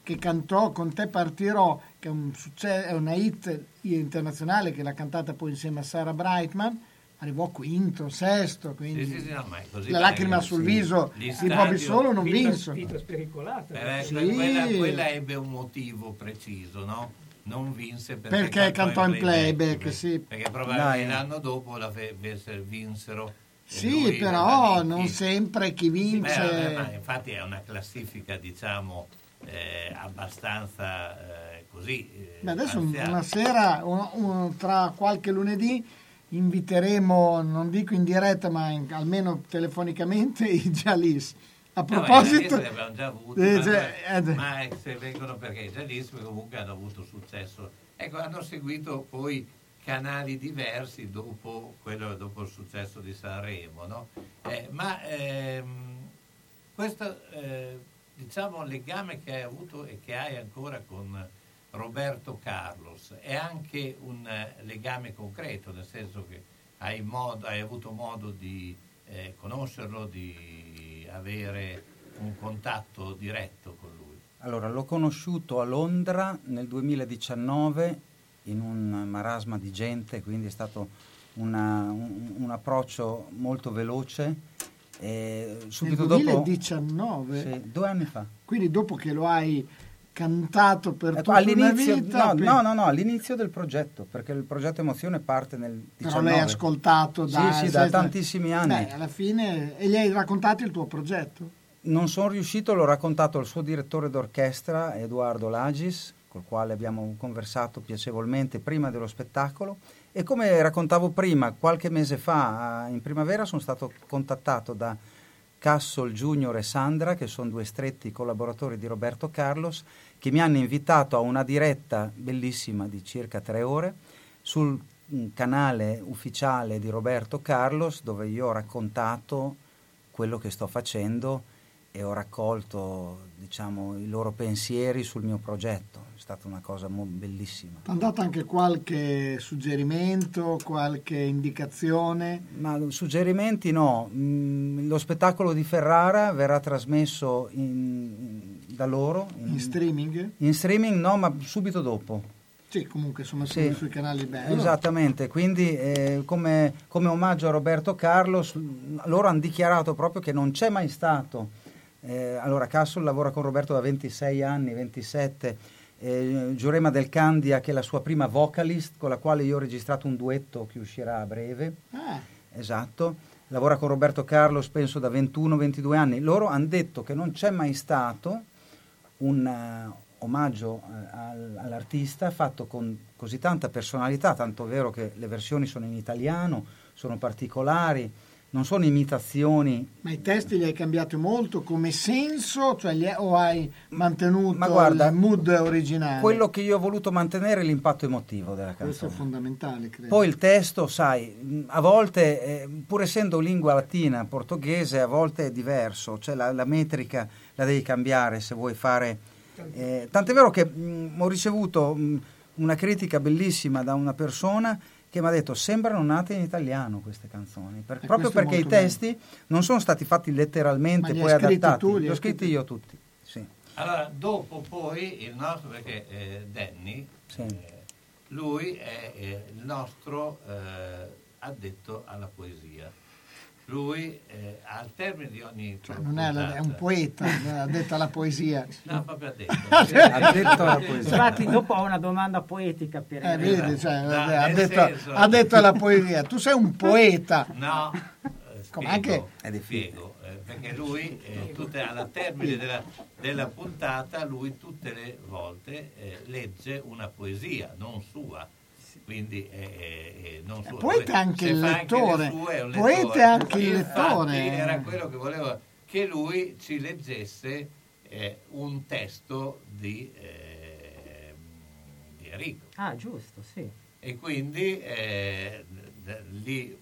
che cantò Con te partirò, che è, un succe- è una hit internazionale che l'ha cantata poi insieme a Sarah Brightman, arrivò quinto, sesto, quindi Sì, sì, sì, no, ma è così, la lacrima sul viso di Bobby Solo non vinse. Vita spericolata. Eh, Sì. quella, quella ebbe un motivo preciso, no? Non vinse perché, Perché cantò in playback, sì. Perché probabilmente Dai. l'anno dopo la fe- vinse- vinsero. Sì, però non sempre chi Beh, vince... vabbè, ma infatti è una classifica, diciamo, eh, abbastanza eh, così. eh, Beh, adesso parziale. una sera, un- un- tra qualche lunedì, inviteremo, non dico in diretta, ma in- almeno telefonicamente, i Jalis. A No, proposito... li abbiamo già avuti, Eh, ma, cioè, eh, ma se vengono perché i Jalis comunque hanno avuto successo. Ecco, hanno seguito poi canali diversi dopo, quello, dopo il successo di Sanremo, no? Eh, ma ehm, questo eh, diciamo legame che hai avuto e che hai ancora con Roberto Carlos è anche un eh, legame concreto, nel senso che hai, modo- hai avuto modo di eh, conoscerlo, di avere un contatto diretto con lui. Allora, l'ho conosciuto a Londra nel 2019 in un marasma di gente, quindi è stato una- un, un approccio molto veloce. E Nel subito dopo, 2019? Sì, due anni fa. Quindi dopo che lo hai cantato per Ecco, tutta all'inizio, vita... no, no, no, no, all'inizio del progetto, perché il progetto Emozione parte nel 19. Però l'hai ascoltato da... Sì, sì, da tantissimi anni. Beh, alla fine... E gli hai raccontato il tuo progetto? Non sono riuscito, l'ho raccontato al suo direttore d'orchestra, Edoardo Lagis, col quale abbiamo conversato piacevolmente prima dello spettacolo. E come raccontavo prima, qualche mese fa, in primavera, sono stato contattato da Cassol Junior e Sandra, che sono due stretti collaboratori di Roberto Carlos, che mi hanno invitato a una diretta bellissima di circa tre ore sul mm, canale ufficiale di Roberto Carlos, dove io ho raccontato quello che sto facendo e ho raccolto diciamo, i loro pensieri sul mio progetto. È stata una cosa bellissima. Ti hanno dato anche qualche suggerimento, qualche indicazione? Ma suggerimenti no. Mm, lo spettacolo di Ferrara verrà trasmesso in- in- da loro. In streaming? In streaming no, ma subito dopo. Sì, comunque insomma Sì. su- sui canali belli. Esattamente, quindi eh, come, come omaggio a Roberto Carlos, loro hanno dichiarato proprio che non c'è mai stato. Eh, allora, Castle lavora con Roberto da 26 anni, 27. eh, Giurema del Candia, che è la sua prima vocalist, con la quale io ho registrato un duetto che uscirà a breve. Ah, Esatto, lavora con Roberto Carlos penso da 21-22 anni. Loro hanno detto che non c'è mai stato un eh, omaggio al- all'artista fatto con così tanta personalità, tanto vero che le versioni sono in italiano, sono particolari, non sono imitazioni. ma i testi li hai cambiati molto come senso? Cioè li o hai mantenuto Ma guarda, il mood originale? Quello che io ho voluto mantenere è l'impatto emotivo della Questo è canzone. fondamentale, credo. Poi il testo, sai, a volte, eh, pur essendo lingua latina, portoghese, a volte è diverso, cioè la, la metrica la devi cambiare se vuoi fare... eh, tant'è vero che mh, ho ricevuto mh, una critica bellissima da una persona che mi ha detto sembrano nate in italiano queste canzoni, per- E proprio perché i molto bello. testi non sono stati fatti letteralmente, poi adattati, tu, li li ho scritti scritti- io tutti. Sì. Allora, dopo poi il nostro, perché eh, Danny, Sì. eh, lui è eh, il nostro eh, addetto alla poesia. Lui eh, al termine di ogni Cioè, non è, la- è un poeta, ha detto alla poesia. No, proprio addetto. Addetto alla poesia. Infatti, dopo ho una domanda poetica per Eh, vedi, cioè, No, ha, detto, senso- ha detto alla poesia, tu sei un poeta. No, eh, Come spiego, anche- È spiego, eh, perché lui, eh, tutte alla termine della, della puntata lui tutte le volte eh, legge una poesia, non sua. Quindi eh, eh, non sua. Poeta anche Se il lettore. le sue, è un Poeta lettore. è anche il lettore. Era quello che volevo che lui ci leggesse eh, un testo di, eh, di Enrico. Ah, giusto, sì. E quindi eh, gli,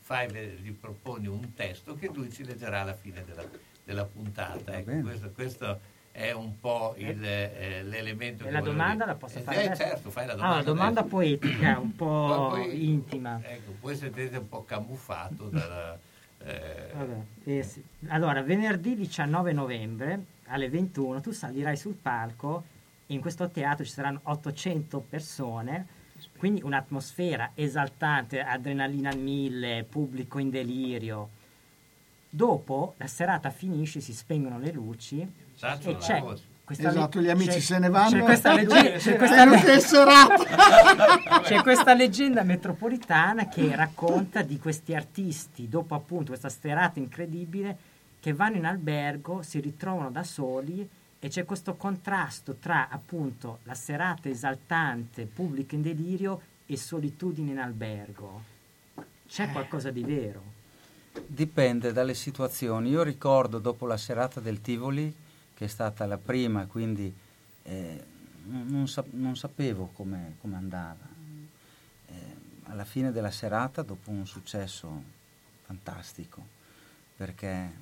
fai gli proponi un testo che lui ci leggerà alla fine della, della puntata. Ecco, questo, questo è un po' il, eh, l'elemento E la domanda la posso Eh, fare eh, certo, fai la Ah, domanda. una domanda adesso. poetica, un po' Poi- intima. Ecco, voi siete un po' camuffato dalla... eh, Vabbè, eh sì. Allora, venerdì 19 novembre alle 21 tu salirai sul palco in questo teatro ci saranno 800 persone, quindi un'atmosfera esaltante, adrenalina al mille, pubblico in delirio. Dopo la serata finisce, si spengono le luci E la c'è questa Esatto, gli amici se ne vanno. C'è questa, legge- c'è questa le- c'è questa leggenda metropolitana che racconta di questi artisti, dopo appunto questa serata incredibile, che vanno in albergo, si ritrovano da soli e c'è questo contrasto tra appunto la serata esaltante, pubblico in delirio e solitudine in albergo. C'è qualcosa di vero. Dipende dalle situazioni. Io ricordo dopo la serata del Tivoli, che è stata la prima, quindi eh, non, non sa- non sapevo come, come andava. Eh, alla fine della serata, dopo un successo fantastico, perché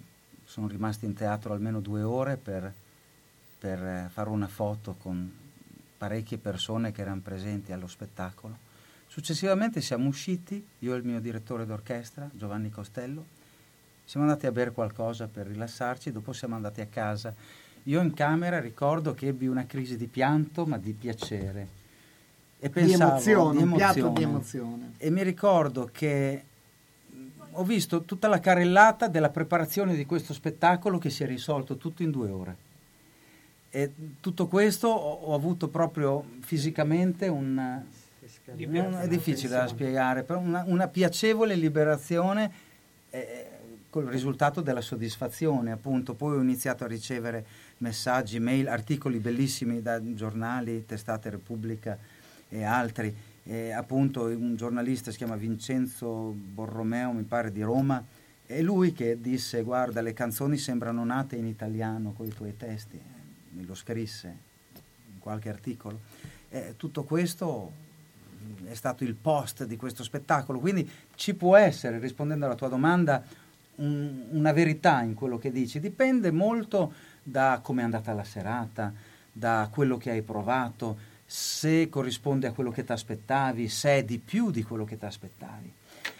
sono rimasti in teatro almeno due ore per, per eh, fare una foto con parecchie persone che erano presenti allo spettacolo. Successivamente siamo usciti, io e il mio direttore d'orchestra, Giovanni Costello, siamo andati a bere qualcosa per rilassarci, dopo siamo andati a casa. Io in camera ricordo che ebbi una crisi di pianto, ma di piacere. E Di pensavo, emozione, di un piatto emozione. di emozione. E mi ricordo che ho visto tutta la carrellata della preparazione di questo spettacolo che si è risolto tutto in due ore. E tutto questo ho, ho avuto proprio fisicamente un... un- è difficile da spiegare, però una, una piacevole liberazione eh, col risultato della soddisfazione, appunto. Poi ho iniziato a ricevere messaggi, mail, articoli bellissimi da giornali, testate Repubblica e altri. E appunto un giornalista si chiama Vincenzo Borromeo, mi pare di Roma, è lui che disse guarda le canzoni sembrano nate in italiano con i tuoi testi, me lo scrisse in qualche articolo. Eh, tutto questo è stato il post di questo spettacolo, quindi ci può essere, rispondendo alla tua domanda, un- una verità in quello che dici, dipende molto da come è andata la serata, da quello che hai provato, se corrisponde a quello che ti aspettavi, se è di più di quello che ti aspettavi.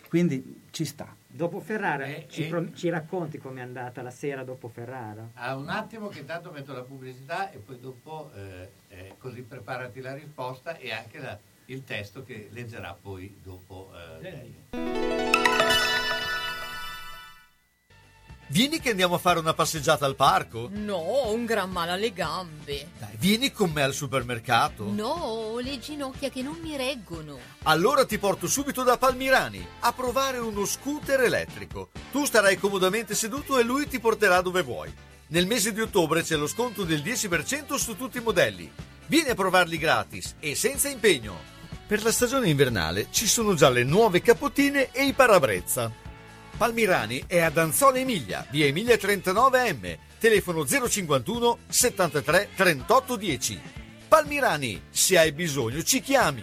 Quindi ci sta. Dopo Ferrara, Eh, ci, eh. pro- ci racconti com'è andata la sera dopo Ferrara? Ah, un attimo che intanto metto la pubblicità e poi dopo eh, eh, così preparati la risposta e anche la- il testo che leggerà poi dopo eh, lei. Vieni che andiamo a fare una passeggiata al parco? No, ho un gran male alle gambe. Dai, vieni con me al supermercato. No, ho le ginocchia che non mi reggono. Allora ti porto subito da Palmirani a provare uno scooter elettrico. Tu starai comodamente seduto e lui ti porterà dove vuoi. Nel mese di ottobre c'è lo sconto del 10% su tutti i modelli. Vieni a provarli gratis e senza impegno. Per la stagione invernale ci sono già le nuove capottine e i parabrezza. Palmirani è ad Anzola Emilia, via Emilia 39M, telefono 051 73 38 10. Palmirani, se hai bisogno ci chiami.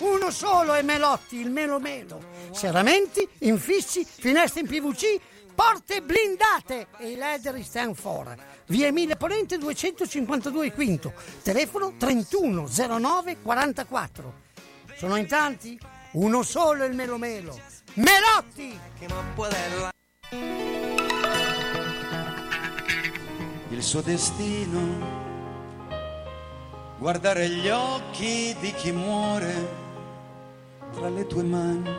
Uno solo è Melotti, il Melo Melo. Serramenti, infissi, finestre in PVC, porte blindate e i leder stand for. Via Emile Ponente 252 Quinto, telefono 3109 44. Sono in tanti? Uno solo è il Melo Melo. Melotti! il suo destino, guardare gli occhi di chi muore tra le tue mani,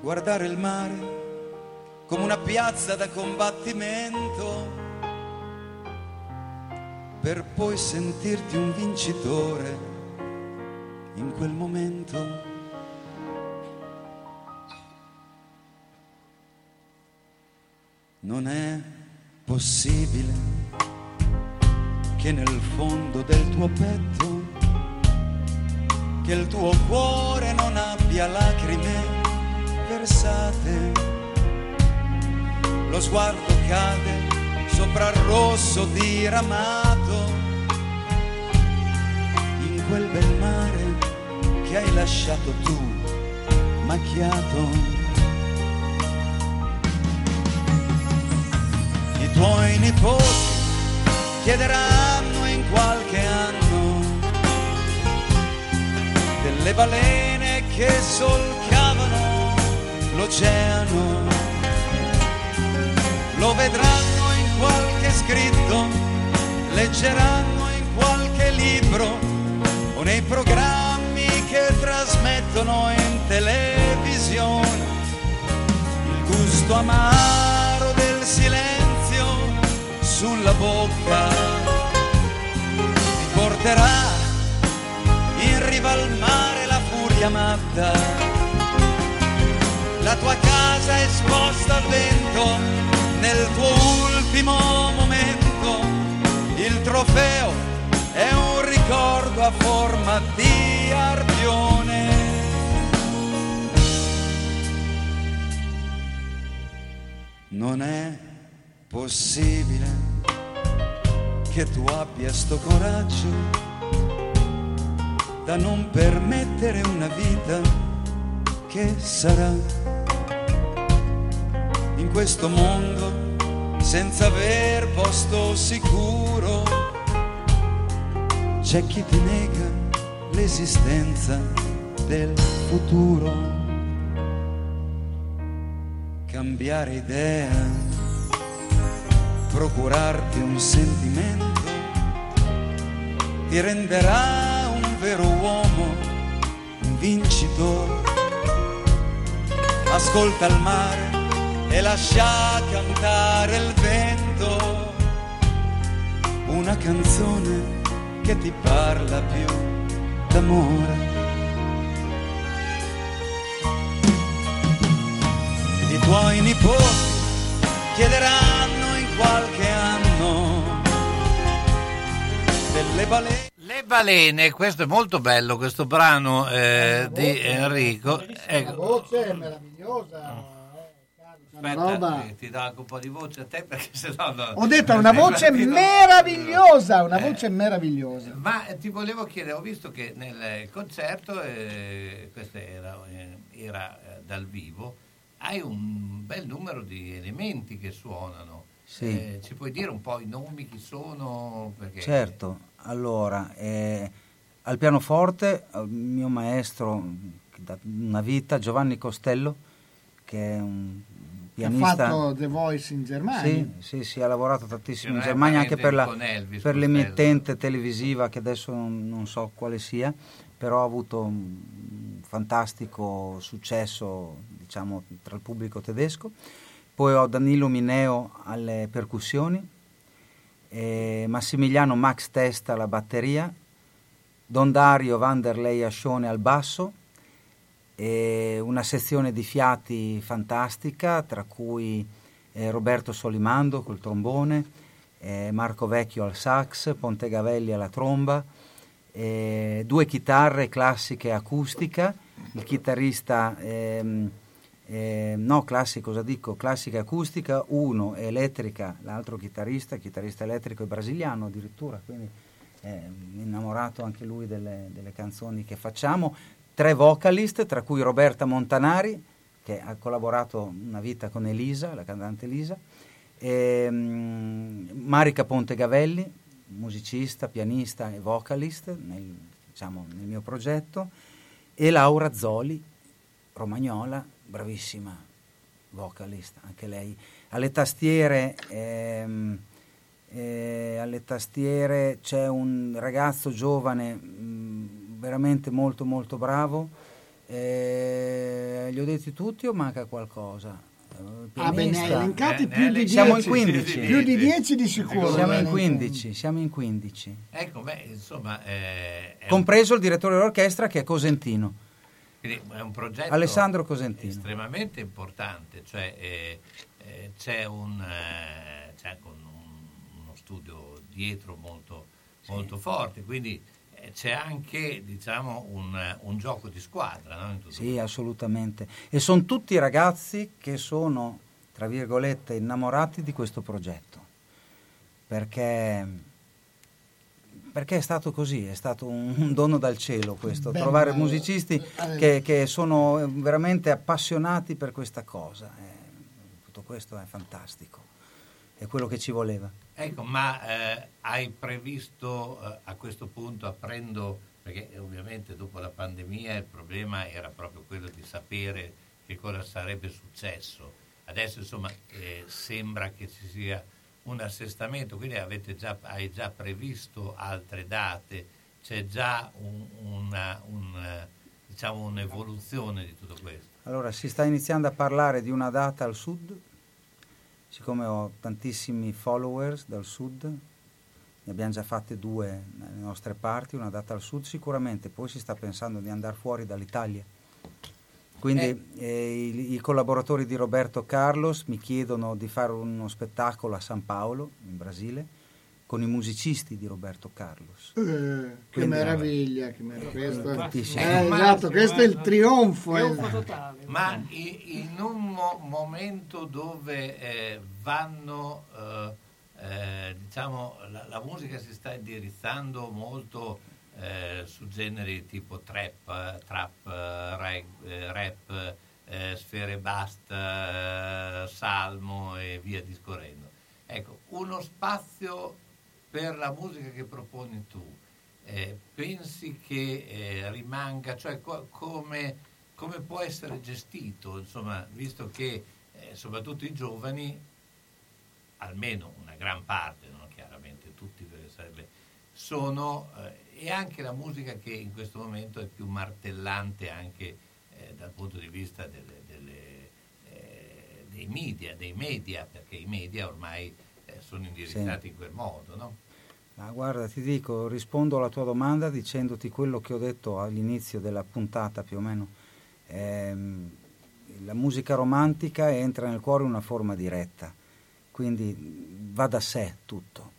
guardare il mare come una piazza da combattimento, per poi sentirti un vincitore in quel momento. Non è possibile che nel fondo del tuo petto, che il tuo cuore non abbia lacrime versate, lo sguardo cade sopra il rosso diramato, in quel bel mare che hai lasciato tu, macchiato. i tuoi nipoti chiederanno in qualche delle balene che solcavano l'oceano. Lo vedranno in qualche scritto, leggeranno in qualche libro o nei programmi che trasmettono in televisione il gusto amaro del silenzio sulla bocca ti porterà matta. La tua casa è esposta al vento nel tuo ultimo momento. Il trofeo è un ricordo a forma di arpione. Non è possibile che tu abbia sto coraggio da non permettere una vita che sarà in questo mondo senza aver posto sicuro. C'è chi ti nega l'esistenza del futuro. Cambiare idea procurarti un sentimento ti renderà vero uomo, un vincitore. Ascolta il mare e lascia cantare il vento, una canzone che ti parla più d'amore. I tuoi nipoti chiederanno in qualche anno delle balene. Le balene, questo è molto bello, questo brano eh, di Enrico. La Ecco, voce è meravigliosa. aspetta, roba- eh, ti do anche un po' di voce a te perché sennò no, Ho detto una voce Ti meravigliosa, una Eh. voce meravigliosa. Ma eh, ti volevo chiedere, ho visto che nel concerto, eh, questo era, eh, era, eh, dal vivo, hai un bel numero di elementi che suonano. Sì. Eh, ci puoi dire un po' i nomi, chi sono? Perché Certo, allora, eh, al pianoforte il mio maestro da una vita, Giovanni Costello, che è un Che ha pianista... fatto The Voice in Germania. Sì, sì, sì, ha lavorato tantissimo in Germania anche per, la, per l'emittente televisiva che adesso non, non so quale sia, però ha avuto un fantastico successo diciamo, tra il pubblico tedesco. Poi ho Danilo Mineo alle percussioni, eh, Massimiliano Max Testa alla batteria, Don Dario Vanderlei Ascione al basso, e una sezione di fiati fantastica, tra cui eh, Roberto Solimando col trombone, eh, Marco Vecchio al sax, Pontegavelli alla tromba, eh, due chitarre classiche acustica, il chitarrista, ehm, eh, no classico, cosa dico, classica acustica, uno è elettrica, l'altro chitarrista, chitarrista elettrico e brasiliano addirittura, quindi è innamorato anche lui delle, delle canzoni che facciamo. Tre vocalist, tra cui Roberta Montanari, che ha collaborato una vita con Elisa, la cantante Elisa, e, mm, Marica Pontegavelli, musicista, pianista e vocalist nel, diciamo, nel mio progetto, e Laura Zoli, romagnola, bravissima vocalist, anche lei. Alle tastiere, ehm, eh, alle tastiere c'è un ragazzo giovane, mh, veramente molto molto bravo. Eh, li ho detti tutti o manca qualcosa? Eh, Ah, beh, ne hai elencati Eh, più ne di hai- 10. Siamo in 15. Più di 10 di sicuro. Siamo in hai 15, siamo in 15. Ecco, beh, insomma, eh, Compreso il direttore dell'orchestra che è Cosentino. Quindi è un progetto Alessandro Cosentino. estremamente importante, cioè eh, eh, c'è, un, eh, c'è anche un- uno studio dietro molto, molto forte, quindi eh, c'è anche diciamo, un, un gioco di squadra. No? in tutto Sì, assolutamente. E sono tutti ragazzi che sono, tra virgolette, innamorati di questo progetto. Perché, perché è stato così, è stato un, dono dal cielo questo, Beh, trovare ma- musicisti eh, che, che sono veramente appassionati per questa cosa. Eh, tutto questo è fantastico, è quello che ci voleva. Ecco, ma eh, hai previsto eh, a questo punto, apprendo, perché ovviamente dopo la pandemia il problema era proprio quello di sapere che cosa sarebbe successo. Adesso insomma eh, sembra che ci sia un assestamento, quindi già, hai già previsto altre date, c'è già un- una, un, diciamo, un'evoluzione di tutto questo. Allora, si sta iniziando a parlare di una data al sud, siccome ho tantissimi followers dal sud, ne abbiamo già fatte due nelle nostre parti, una data al sud sicuramente, poi si sta pensando di andare fuori dall'Italia. Quindi eh, i, i collaboratori di Roberto Carlos mi chiedono di fare uno spettacolo a San Paolo, in Brasile, con i musicisti di Roberto Carlos. Eh, che Quindi- meraviglia, che meraviglia. Questo, Capisci? eh, esatto, questo è il trionfo. eh. Ma i- in un mo- momento dove eh, vanno, eh, eh, diciamo, la, la musica si sta indirizzando molto eh, su generi tipo trap, trap, reg- eh, rap, eh, sfere basta, eh, salmo e via discorrendo. Ecco, uno spazio per la musica che proponi tu, eh, pensi che eh, rimanga, cioè co- come, come può essere gestito, insomma, visto che soprattutto i giovani, almeno una gran parte, non chiaramente tutti perché sarebbe, sono, e anche la musica che in questo momento è più martellante anche eh, dal punto di vista delle- delle, eh, dei media, dei media, perché i media ormai eh, sono indirizzati in quel modo, no? Ma guarda, ti dico, rispondo alla tua domanda dicendoti quello che ho detto all'inizio della puntata più o meno. Ehm, la musica romantica entra nel cuore in una forma diretta, quindi va da sé tutto.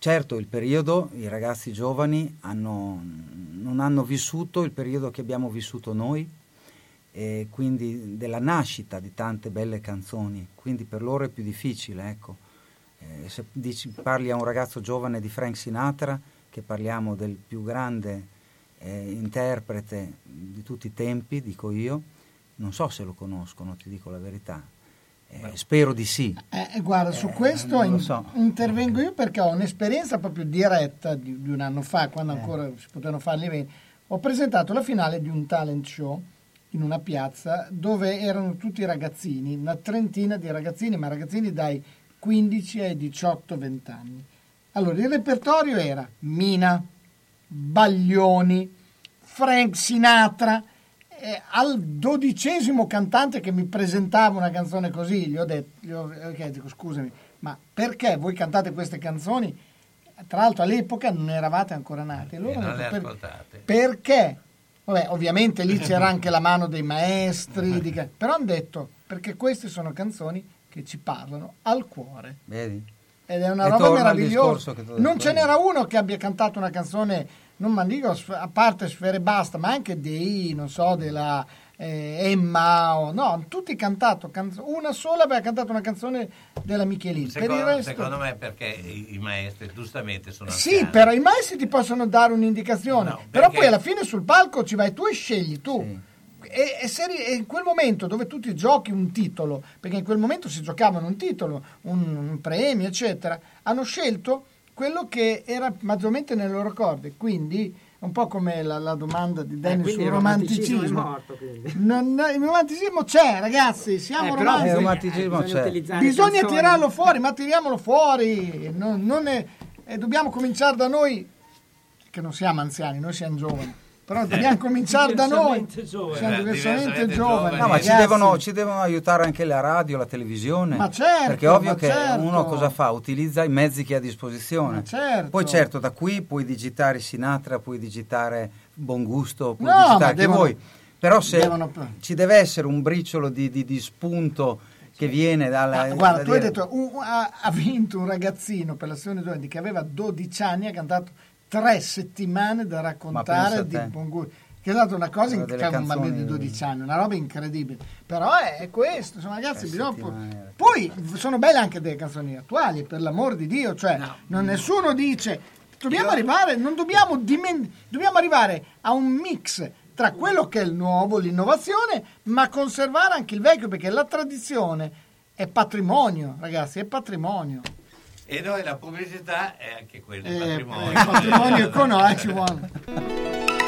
Certo, il periodo, i ragazzi giovani hanno- non hanno vissuto il periodo che abbiamo vissuto noi, e quindi della nascita di tante belle canzoni, quindi per loro è più difficile, ecco. Eh, se dici- parli a un ragazzo giovane di Frank Sinatra, che parliamo del più grande eh, interprete di tutti i tempi, dico io, non so se lo conoscono, ti dico la verità. Eh, spero di sì. Eh, guarda, su questo non lo in- so. intervengo io perché ho un'esperienza proprio diretta di, di un anno fa, Eh. quando ancora si potevano fare gli eventi. Ho presentato la finale di un talent show in una piazza dove erano tutti ragazzini, una trentina di ragazzini, ma ragazzini dai 15 ai 18-20 anni. Allora, il repertorio era Mina, Baglioni, Frank Sinatra. Eh, al dodicesimo cantante che mi presentava una canzone così, gli ho detto, gli ho, ho chiesto, dico, scusami, ma perché voi cantate queste canzoni? Tra l'altro all'epoca non eravate ancora nati. E loro E hanno non le detto, "Per- ascoltate. perché? Vabbè, ovviamente lì c'era anche la mano dei maestri, di però hanno detto perché queste sono canzoni che ci parlano al cuore. Vedi? Ed è una E roba meravigliosa. Non ce n'era uno che abbia cantato una canzone, non ma dico, a parte Sfere Basta, ma anche dei, non so, della, eh, Emma, o, no, tutti cantato, canzo- una sola aveva cantato una canzone della Michelin. per il Secondo, resto... secondo me perché i, i maestri giustamente sono Sì, anziani. però i maestri ti possono dare un'indicazione, però perché- poi alla fine sul palco ci vai tu e scegli tu. E, e se e in quel momento dove tu ti giochi un titolo, perché in quel momento si giocavano un titolo, un, un premio, eccetera, hanno scelto quello che era maggiormente nelle loro corde. Quindi, un po' come la, la domanda di Dennis quindi sul il romanticismo romanticismo. è morto. Non- no, il romanticismo c'è, ragazzi, siamo Eh, romantici. Il romanticismo bisogna c'è. utilizzare Bisogna canzoni. tirarlo fuori, ma tiriamolo fuori. Non, non è- e dobbiamo cominciare da noi, che non siamo anziani, noi siamo giovani. Però dobbiamo cominciare da noi. Diversamente giovani. Siamo Eh, diversamente giovani. No, ma ci devono, ci devono aiutare anche la radio, la televisione. Ma certo, Perché è ovvio ma che certo. uno cosa fa? Utilizza i mezzi che ha a disposizione. Ma certo. Poi certo, da qui puoi digitare Sinatra, puoi digitare Buon Gusto, puoi No, digitare devono- vuoi. Però se devono- ci deve essere un briciolo di, di- di spunto che viene dalla... Ah, guarda, da tu hai dire- detto, un- ha, ha vinto un ragazzino per l'azione giovani che aveva 12 anni, ha cantato tre settimane da raccontare di gusto. Che è stata una cosa in cioè, un bambino canzoni- di 12 anni, una roba incredibile. Però è, questo, insomma, ragazzi, bisogna... Poi sono belle anche delle canzoni attuali, per l'amor di Dio, cioè non nessuno dice dobbiamo arrivare, non dobbiamo dimen- dobbiamo arrivare a un mix tra quello che è il nuovo, l'innovazione, ma conservare anche il vecchio, perché la tradizione è patrimonio, ragazzi, è patrimonio. E noi la pubblicità è anche quello, il Eh, patrimonio. eh, patrimonio economico.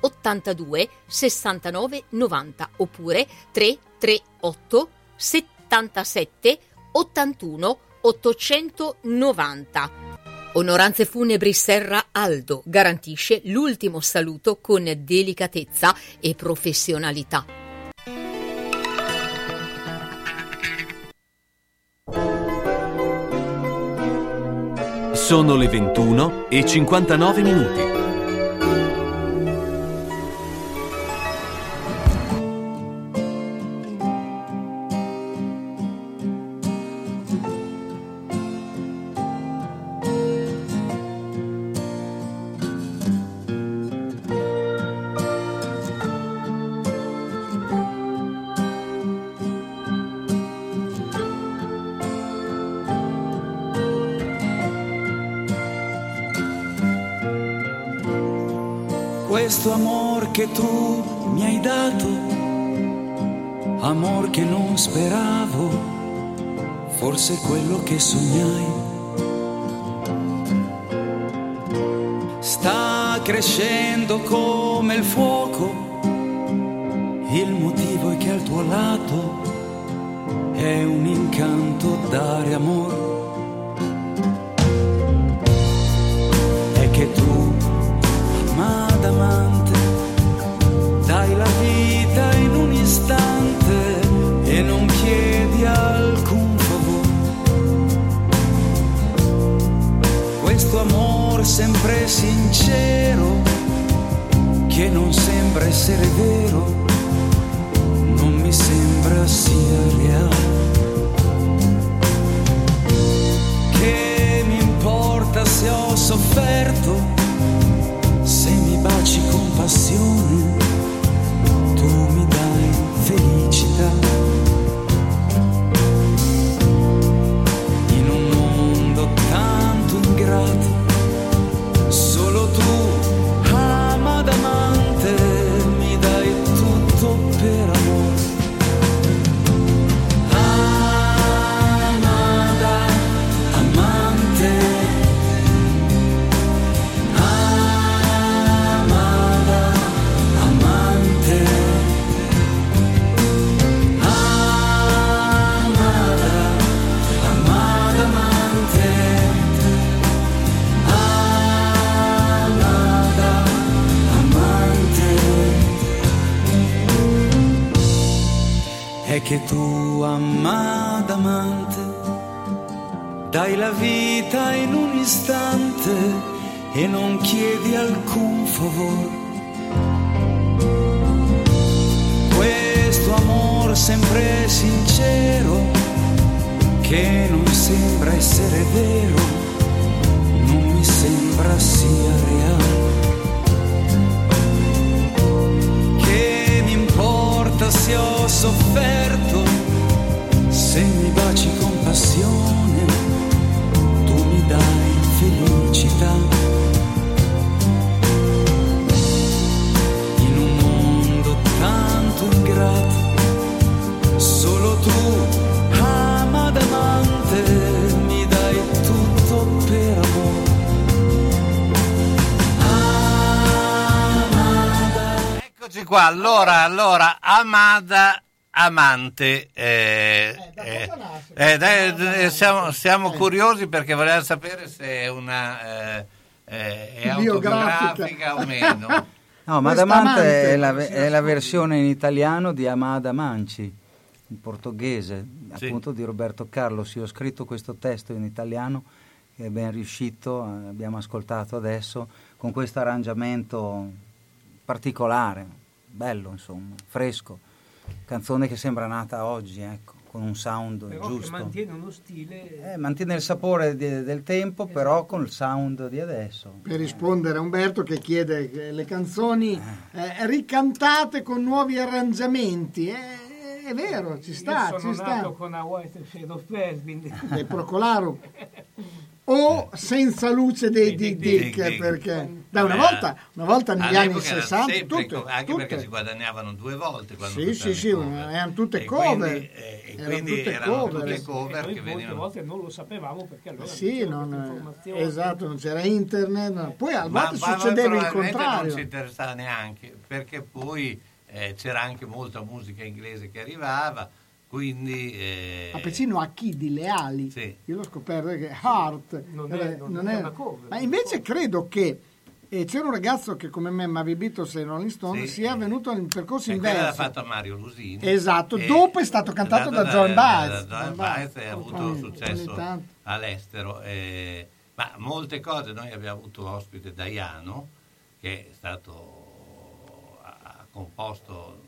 82 69 90 oppure 338 77 81 890. Onoranze Funebri Serra Aldo garantisce l'ultimo saluto con delicatezza e professionalità. Sono le 21 e 59 minuti. Forse è quello che sognai. Sta crescendo come il fuoco, il motivo è che al tuo lato è un incanto dare amore. Sincero, che non sembra essere vero, non mi sembra sia reale. Che mi importa se ho sofferto, se mi baci con passione, tu mi dai felicità. Che tu amada amante dai la vita in un istante e non chiedi alcun favore questo amor sempre sincero che non sembra essere vero non mi sembra sia reale. Se ho sofferto, se mi baci con passione, tu mi dai felicità. In un mondo tanto ingrato, solo tu, qua, allora, allora, Amada Amante. eh, eh, eh, dai, eh, siamo, siamo curiosi perché volevamo sapere se è una eh, eh, è Biografica. autobiografica o meno. No, Madamante amante, è la, è la versione in italiano di Amada Manci, in portoghese, Sì. appunto di Roberto Carlos. Io ho scritto questo testo in italiano, che è ben riuscito, eh, abbiamo ascoltato adesso, con questo arrangiamento particolare, bello insomma, fresco. Canzone che sembra nata oggi, ecco, con un sound Però che giusto. mantiene uno stile... Eh, mantiene il sapore di- del tempo, però con il sound di adesso. Per rispondere a Umberto che chiede che le canzoni eh, ricantate con nuovi arrangiamenti. Eh, è vero, ci sta, Io sono ci nato sta. con a White Shade of Pale, quindi... Dei Procolarum. O senza luce dei Dick Dick Dick, Dick. perché da una volta, una volta negli anni all'epoca erano 60 sempre tutte, anche tutte. perché si guadagnavano due volte quando Sì, sì, sì, erano tutte E cover. quindi, eh, e Erano quindi tutte erano cover. tutte cover E noi che molte venivano volte non lo sapevamo perché allora Sì, non non, esatto, non c'era internet. no. Poi a volte succedeva il contrario. non ci interessava neanche perché poi eh, c'era anche molta musica inglese che arrivava quindi eh, A Pecino a chi di Leali, Sì. io l'ho scoperto che Heart Non era- è- non non è una cover. ma invece credo che eh, c'era un ragazzo che come me, Mavi Beatles e Rolling Stone, Sì. sia venuto in percorso e quella l'ha inverso. fatto Mario Lusini Esatto, e- dopo è stato cantato da Joan Baez. da Joan Baez e ha avuto successo all'estero eh, ma molte cose noi abbiamo avuto ospite Daiano che è stato ha, ha composto se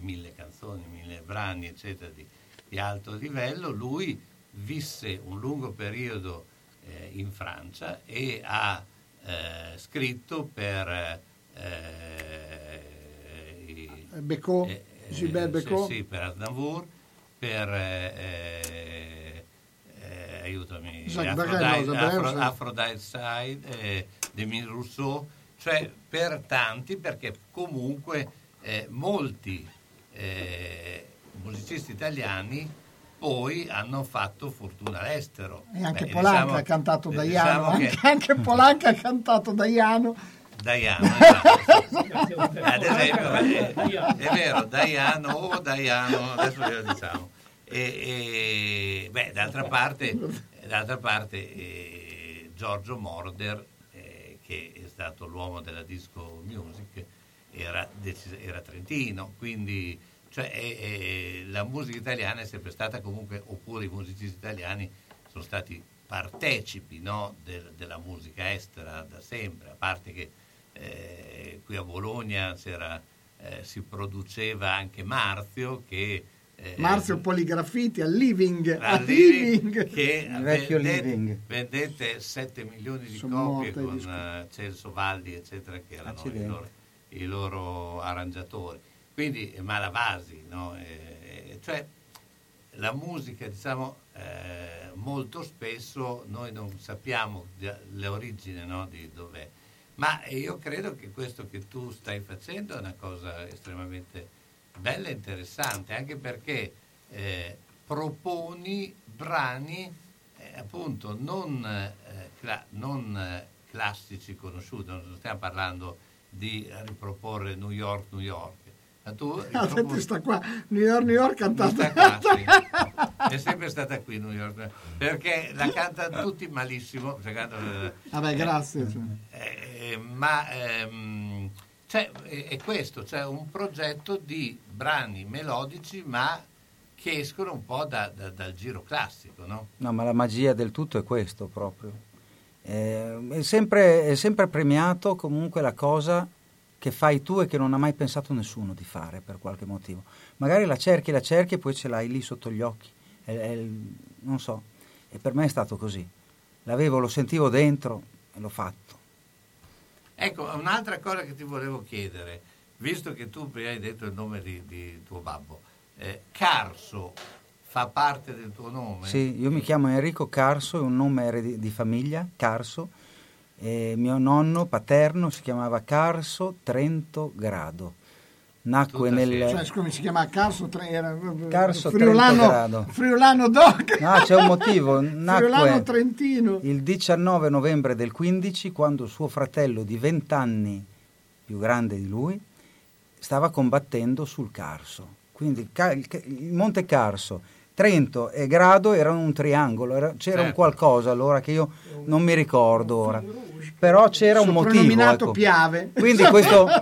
mille canzoni mille brani eccetera di, di alto livello lui visse un lungo periodo eh, in Francia e ha eh, scritto per eh, i- Becot, eh, Gilbert sì, Becot. sì, per Aznavour, per eh, eh, eh, aiutami, Aphro- sì. Aphrodite Side, eh, Demis Rousseau, cioè per tanti perché comunque eh, molti eh, musicisti italiani poi hanno fatto fortuna all'estero. E anche Beh, Polanca diciamo- ha cantato Daiano, diciamo che- anche, anche Polanca ha cantato Daiano. Daiano, esatto. ad esempio, eh, è vero, Daiano o Daiano, adesso ve lo diciamo. E, e, beh, d'altra parte, d'altra parte eh, Giorgio Morder, eh, che è stato l'uomo della disco music, era, era trentino, quindi cioè, eh, eh, la musica italiana è sempre stata comunque, oppure i musicisti italiani sono stati partecipi no, del- della musica estera da sempre, a parte che eh, qui a Bologna c'era, eh, si produceva anche Marzio che... eh, Marzio Poligrafiti al Living, a Living, Living. che Il vecchio vende- Living. vendette 7 milioni di Sono copie i con Celso Valli eccetera che erano i Accidenti. loro, i loro arrangiatori. Quindi Malavasi no? Eh, cioè la musica diciamo eh, molto spesso noi non sappiamo origini no, di dov'è. Ma io credo che questo che tu stai facendo è una cosa estremamente bella e interessante anche perché eh, proponi brani eh, appunto non, eh, cla- non, eh, classici conosciuti, non stiamo parlando di riproporre New York, New York. Ma tu Ah, riproponi- senti, sta qua, New York, New York cantata. qua, sì. È sempre stata qui New York, perché la cantano tutti malissimo. cioè, cantano- Vabbè, grazie. cioè. eh, ma ehm, cioè, è, è questo, cioè un progetto di brani melodici ma che escono un po' da- da- dal giro classico, no? No, ma la magia del tutto è questo proprio. Eh, è, sempre, è sempre premiato comunque la cosa che fai tu e che non ha mai pensato nessuno di fare per qualche motivo. Magari la cerchi, la cerchi e poi ce l'hai lì sotto gli occhi. È- è non so, e per me è stato così. L'avevo, lo sentivo dentro e l'ho fatto. Ecco, un'altra cosa che ti volevo chiedere, visto che tu prima hai detto il nome di, di tuo babbo, eh, Carso fa parte del tuo nome? Sì, io mi chiamo Enrico Carso, è un nome eredi- di famiglia, Carso. E mio nonno paterno si chiamava Carso Trento Grado. Nacque nel... Cioè, scusi, si chiama Carso, Tre- era, Carso Friulano, Trento Grado. Friulano Doc. No, c'è un motivo. Friulano Nacque Trentino. il 19 novembre del 15 quando suo fratello di 20 anni più grande di lui stava combattendo sul Carso. Quindi il Monte Carso, Trento e Grado erano un triangolo, era- c'era un Certo. qualcosa allora che io non mi ricordo ora. Però c'era un motivo. Ecco. Piave. Quindi questo,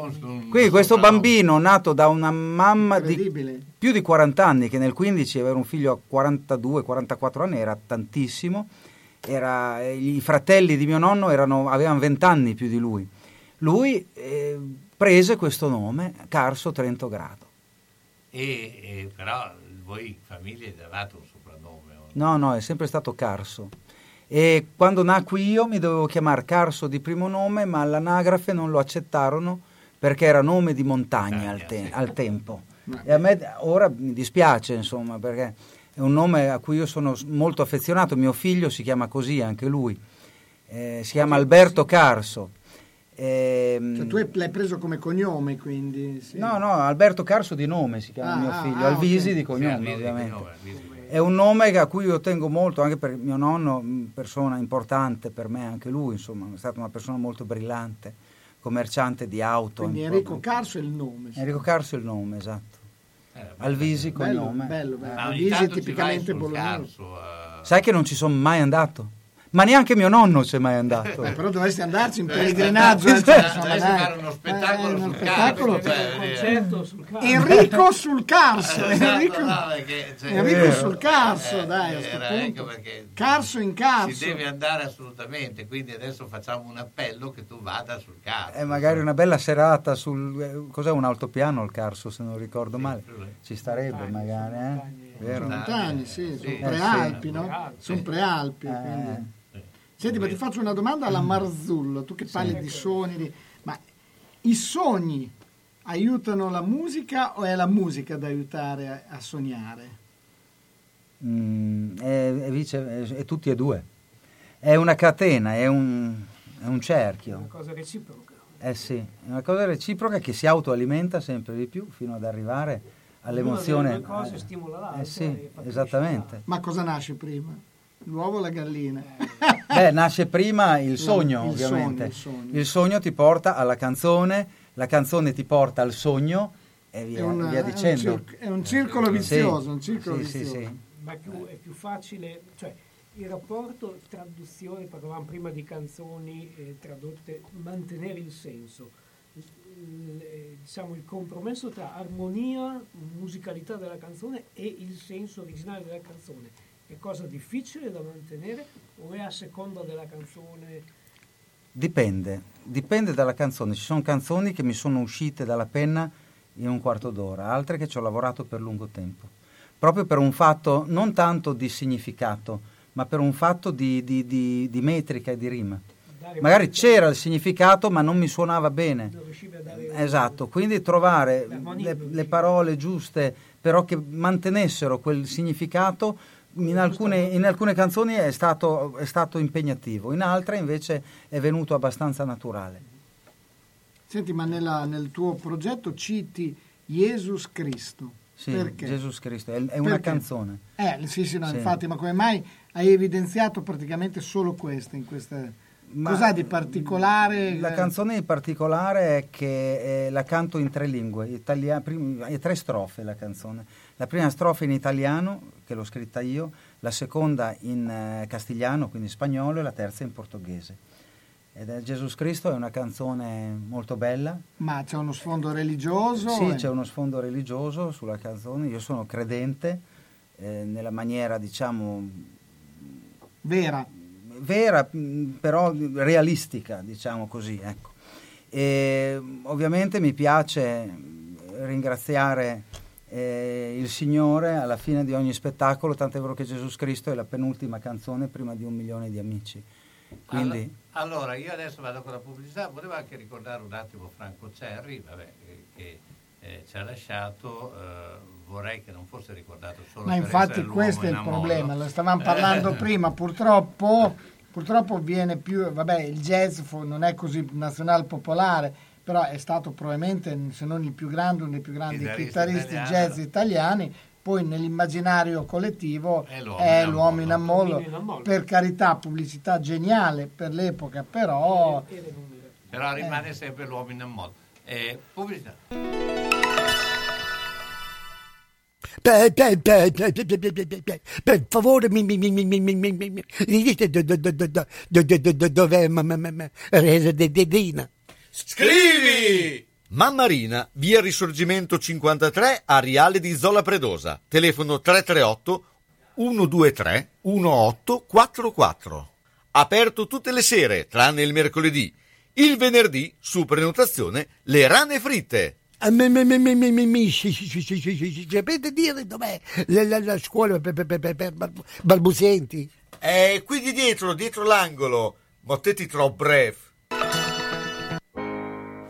un, un- quindi questo bambino nato da una mamma di più di 40 anni, che nel 15 aveva un figlio a 42-44 anni, era tantissimo. Era- I fratelli di mio nonno erano- avevano 20 anni più di lui. Lui eh, prese questo nome, Carso Trento Grado. E, e però voi famiglia gli avete un soprannome. o- No, no, è sempre stato Carso. E quando nacqui io mi dovevo chiamare Carso di primo nome, ma all'anagrafe non lo accettarono perché era nome di montagna al, te- al tempo. E a me ora mi dispiace, insomma, perché è un nome a cui io sono molto affezionato. Mio figlio si chiama così, anche lui. Eh, si chiama Alberto Carso. Ehm, Cioè, tu hai- l'hai preso come cognome, quindi. sì. No, no, Alberto Carso di nome si chiama Ah, mio ah, figlio, ah, Alvisi ok. di Sì, cognome di ovviamente. cognome, di È un nome a cui io tengo molto, anche per mio nonno, mh, persona importante per me, anche lui, insomma, è stata una persona molto brillante, commerciante di auto. Quindi. Enrico Carso è il nome. sì. Enrico Carso è il nome, esatto. Alvisi Bello, cognome. bello, bello. Ma ogni Alvisi tipicamente bolognese. Carso, eh, Sai che non ci sono mai andato? Ma neanche mio nonno c'è mai andato. Eh, però dovresti andarci in pellegrinaggio. eh, cioè, insomma, dovresti fare uno spettacolo Eh, uno sul spettacolo. Carso, cioè, un concerto sul carro. Enrico sul Carso. Esatto, Enrico, no, perché, cioè, Enrico vero. sul Carso, Eh, dai, era, ecco perché Carso in Carso. si deve andare assolutamente, quindi adesso facciamo un appello che tu vada sul Carso. E magari una bella serata sul... eh, Cos'è un altopiano il Carso, se non ricordo male? sì. Ci starebbe magari, eh? Vero? Montani, sì, Sì. sono Eh, prealpi, sì. no? Sono prealpi. Eh. quindi. Senti, ma ti faccio una domanda alla Marzullo, tu che parli di sogni, di- ma i sogni aiutano la musica o è la musica da aiutare a, a sognare? Mm, è, è vice- è- è tutti e due. È una catena, è un, è un Una cerchio. cosa reciproca. Eh sì, è una cosa reciproca che si autoalimenta sempre di più fino ad arrivare all'emozione. Una cose stimola l'altra Eh sì, fa esattamente. Ma cosa nasce prima? L'uovo o la gallina? Beh, nasce prima il sogno, il ovviamente. sogno, il sogno. Il sogno ti porta alla canzone, la canzone ti porta al sogno e via, È un- via è un dicendo. circ- è un circolo Sì, vizioso, un circolo sì, sì, vizioso. sì. Ma è più, è più facile, cioè il rapporto traduzione, parlavamo prima di canzoni eh, tradotte, mantenere il senso. Eh, diciamo il compromesso tra armonia, musicalità della canzone e il senso originale della canzone è cosa difficile da mantenere o è a seconda della canzone? Dipende, dipende dalla canzone. Ci sono canzoni che mi sono uscite dalla penna in un quarto d'ora, altre che ci ho lavorato per lungo tempo. Proprio per un fatto non tanto di significato, ma per un fatto di, di, di, di metrica e di rima. Magari c'era il significato, ma non mi suonava bene. Esatto, quindi trovare le, le parole giuste, però che mantenessero quel significato in alcune, in alcune, canzoni è stato, è stato, impegnativo, in altre invece è venuto abbastanza naturale. Senti, ma nella, nel tuo progetto citi Gesù Cristo. Sì, Perché? Gesù Cristo, è, è una canzone. Eh, sì, sì, no, Sì. infatti, ma come mai hai evidenziato praticamente solo queste in queste... Ma- Cos'ha di particolare? La canzone in particolare è che eh, la canto in tre lingue, italia- prim- è tre strofe la canzone. La prima strofa in italiano, che l'ho scritta io, la seconda in eh, castigliano, quindi spagnolo, e la terza in portoghese. Ed è Gesù Cristo è una canzone molto bella. Ma c'è uno sfondo religioso? Sì, eh? c'è uno sfondo religioso sulla canzone. Io sono credente eh, nella maniera, diciamo, Vera. Vera, però realistica, diciamo così. Ecco. E, ovviamente mi piace ringraziare eh, il Signore alla fine di ogni spettacolo, tant'è vero che Gesù Cristo è la penultima canzone prima di un milione di amici. Quindi, Allora, io adesso vado con la pubblicità, volevo anche ricordare un attimo Franco Cerri, vabbè, eh, che eh, ci ha lasciato, eh, vorrei che non fosse ricordato solo Ma per infatti questo è il problema, lo stavamo parlando Eh. prima, purtroppo, purtroppo viene più, vabbè il jazz non è così nazionale popolare, però è stato probabilmente, se non il più grande, uno dei più grandi chitarristi italiano. jazz italiani, poi nell'immaginario collettivo È l'uomo è in l'uomo in ammollo, per carità pubblicità geniale per l'epoca, però... Però rimane sempre l'uomo in ammollo. Eh, pubblicità. Per, favore, mi, mi, mi, mi, mi, dov'è? Scrivi! Mammarina, via Risorgimento 53, Ariale di Zola Predosa. Telefono 338 123 1844. Aperto tutte le sere, tranne il mercoledì. Il venerdì, su prenotazione, le rane fritte. Ah, Sapete dire dov'è la, scuola per, balbuzienti? Eh, quindi dietro, dietro l'angolo, Mottetti Trobref.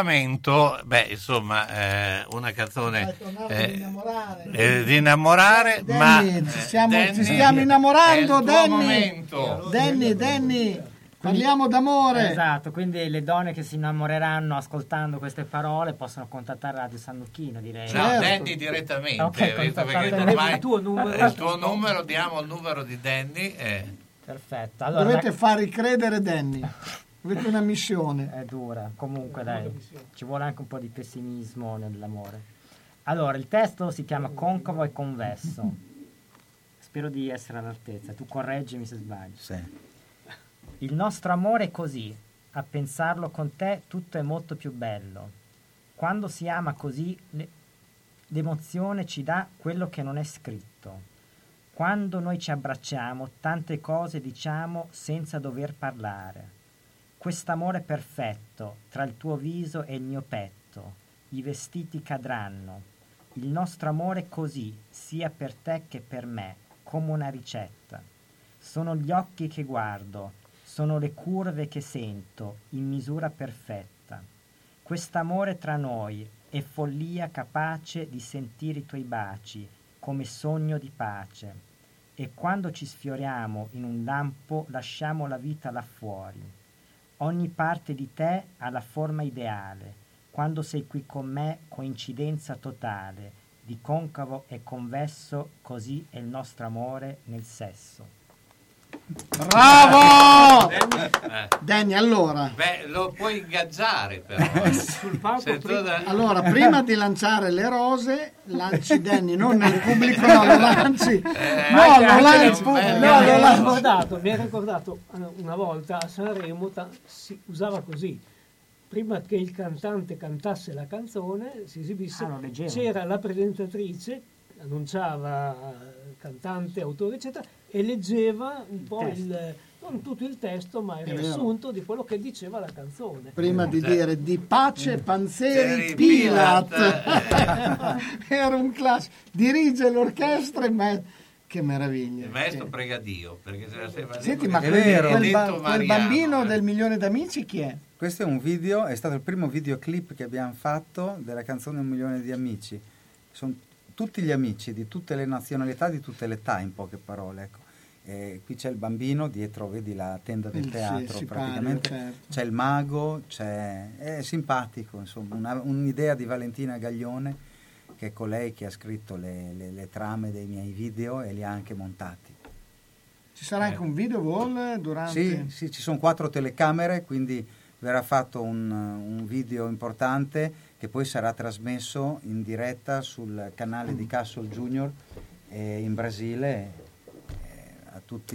Innamoramento, beh, insomma, eh, una canzone eh, ad innamorare. eh, di innamorare, ma Danny, ci, eh, stiamo, Danny, ci stiamo innamorando, Danny. Danny, Danny, parliamo d'amore. Esatto, quindi le donne che si innamoreranno ascoltando queste parole possono contattare Radio Sannucchino, direi. No, Danny direttamente, Ok, visto perché ormai Il tuo numero. il tuo numero, diamo il numero di Danny. eh. Perfetto. Allora, Dovete far ricredere Danny. Avete una missione. È dura, comunque dai, ci vuole anche un po' di pessimismo nell'amore. Allora, il testo si chiama Concavo e Convesso. Spero di essere all'altezza, tu correggimi se sbaglio. Il nostro amore è così, a pensarlo con te tutto è molto più bello. Quando si ama così, le- l'emozione ci dà quello che non è scritto. Quando noi ci abbracciamo, tante cose diciamo senza dover parlare. Quest'amore perfetto tra il tuo viso e il mio petto, i vestiti cadranno. Il nostro amore così, sia per te che per me, come una ricetta. Sono gli occhi che guardo, sono le curve che sento, in misura perfetta. Quest'amore tra noi è follia capace di sentire i tuoi baci, come sogno di pace. E quando ci sfioriamo in un lampo lasciamo la vita là fuori. Ogni parte di te ha la forma ideale. Quando sei qui con me, coincidenza totale. Di concavo e convesso, così è il nostro amore nel sesso. Bravo! Eh. Danny, allora. Beh, lo puoi ingaggiare però. Sul palco da- Allora, prima di lanciare le rose, lanci Danny, non nel pubblico, no, lo lanci. Eh, No, Anche- lo lanci. No, mi lo lanci. ricordato, mi ha ricordato eh, una volta a Sanremo ta- si usava così. Prima che il cantante cantasse la canzone, si esibisse, Ah, c'era la presentatrice, annunciava eh, cantante, autore, eccetera, e leggeva un po' testo. il, non tutto il testo, ma il È vero. riassunto di quello che diceva la canzone. Prima di dire di pace Panzeri Seri Pilat. Pilat, Era un classico. Dirige l'orchestra e me- Che meraviglia. Il maestro prega Dio, perché se la sembra Senti, ma che quel, vero. quel ba- quel bambino eh. del milione d'amici chi è? Questo è un video, è stato il primo videoclip che abbiamo fatto della canzone Un milione di amici. Sono tutti gli amici di tutte le nazionalità, di tutte le età, in poche parole. Ecco. E qui c'è il bambino, dietro vedi la tenda del sì, teatro sipario, praticamente, certo. c'è il mago, c'è, è simpatico, insomma, una- un'idea di Valentina Gaglione, che è colei che ha scritto le, le- le trame dei miei video e li ha anche montati. Ci sarà anche un video wall durante... Sì, sì, ci sono quattro telecamere, quindi verrà fatto un, un video importante che poi sarà trasmesso in diretta sul canale di Castle Junior eh, in Brasile eh, a tutti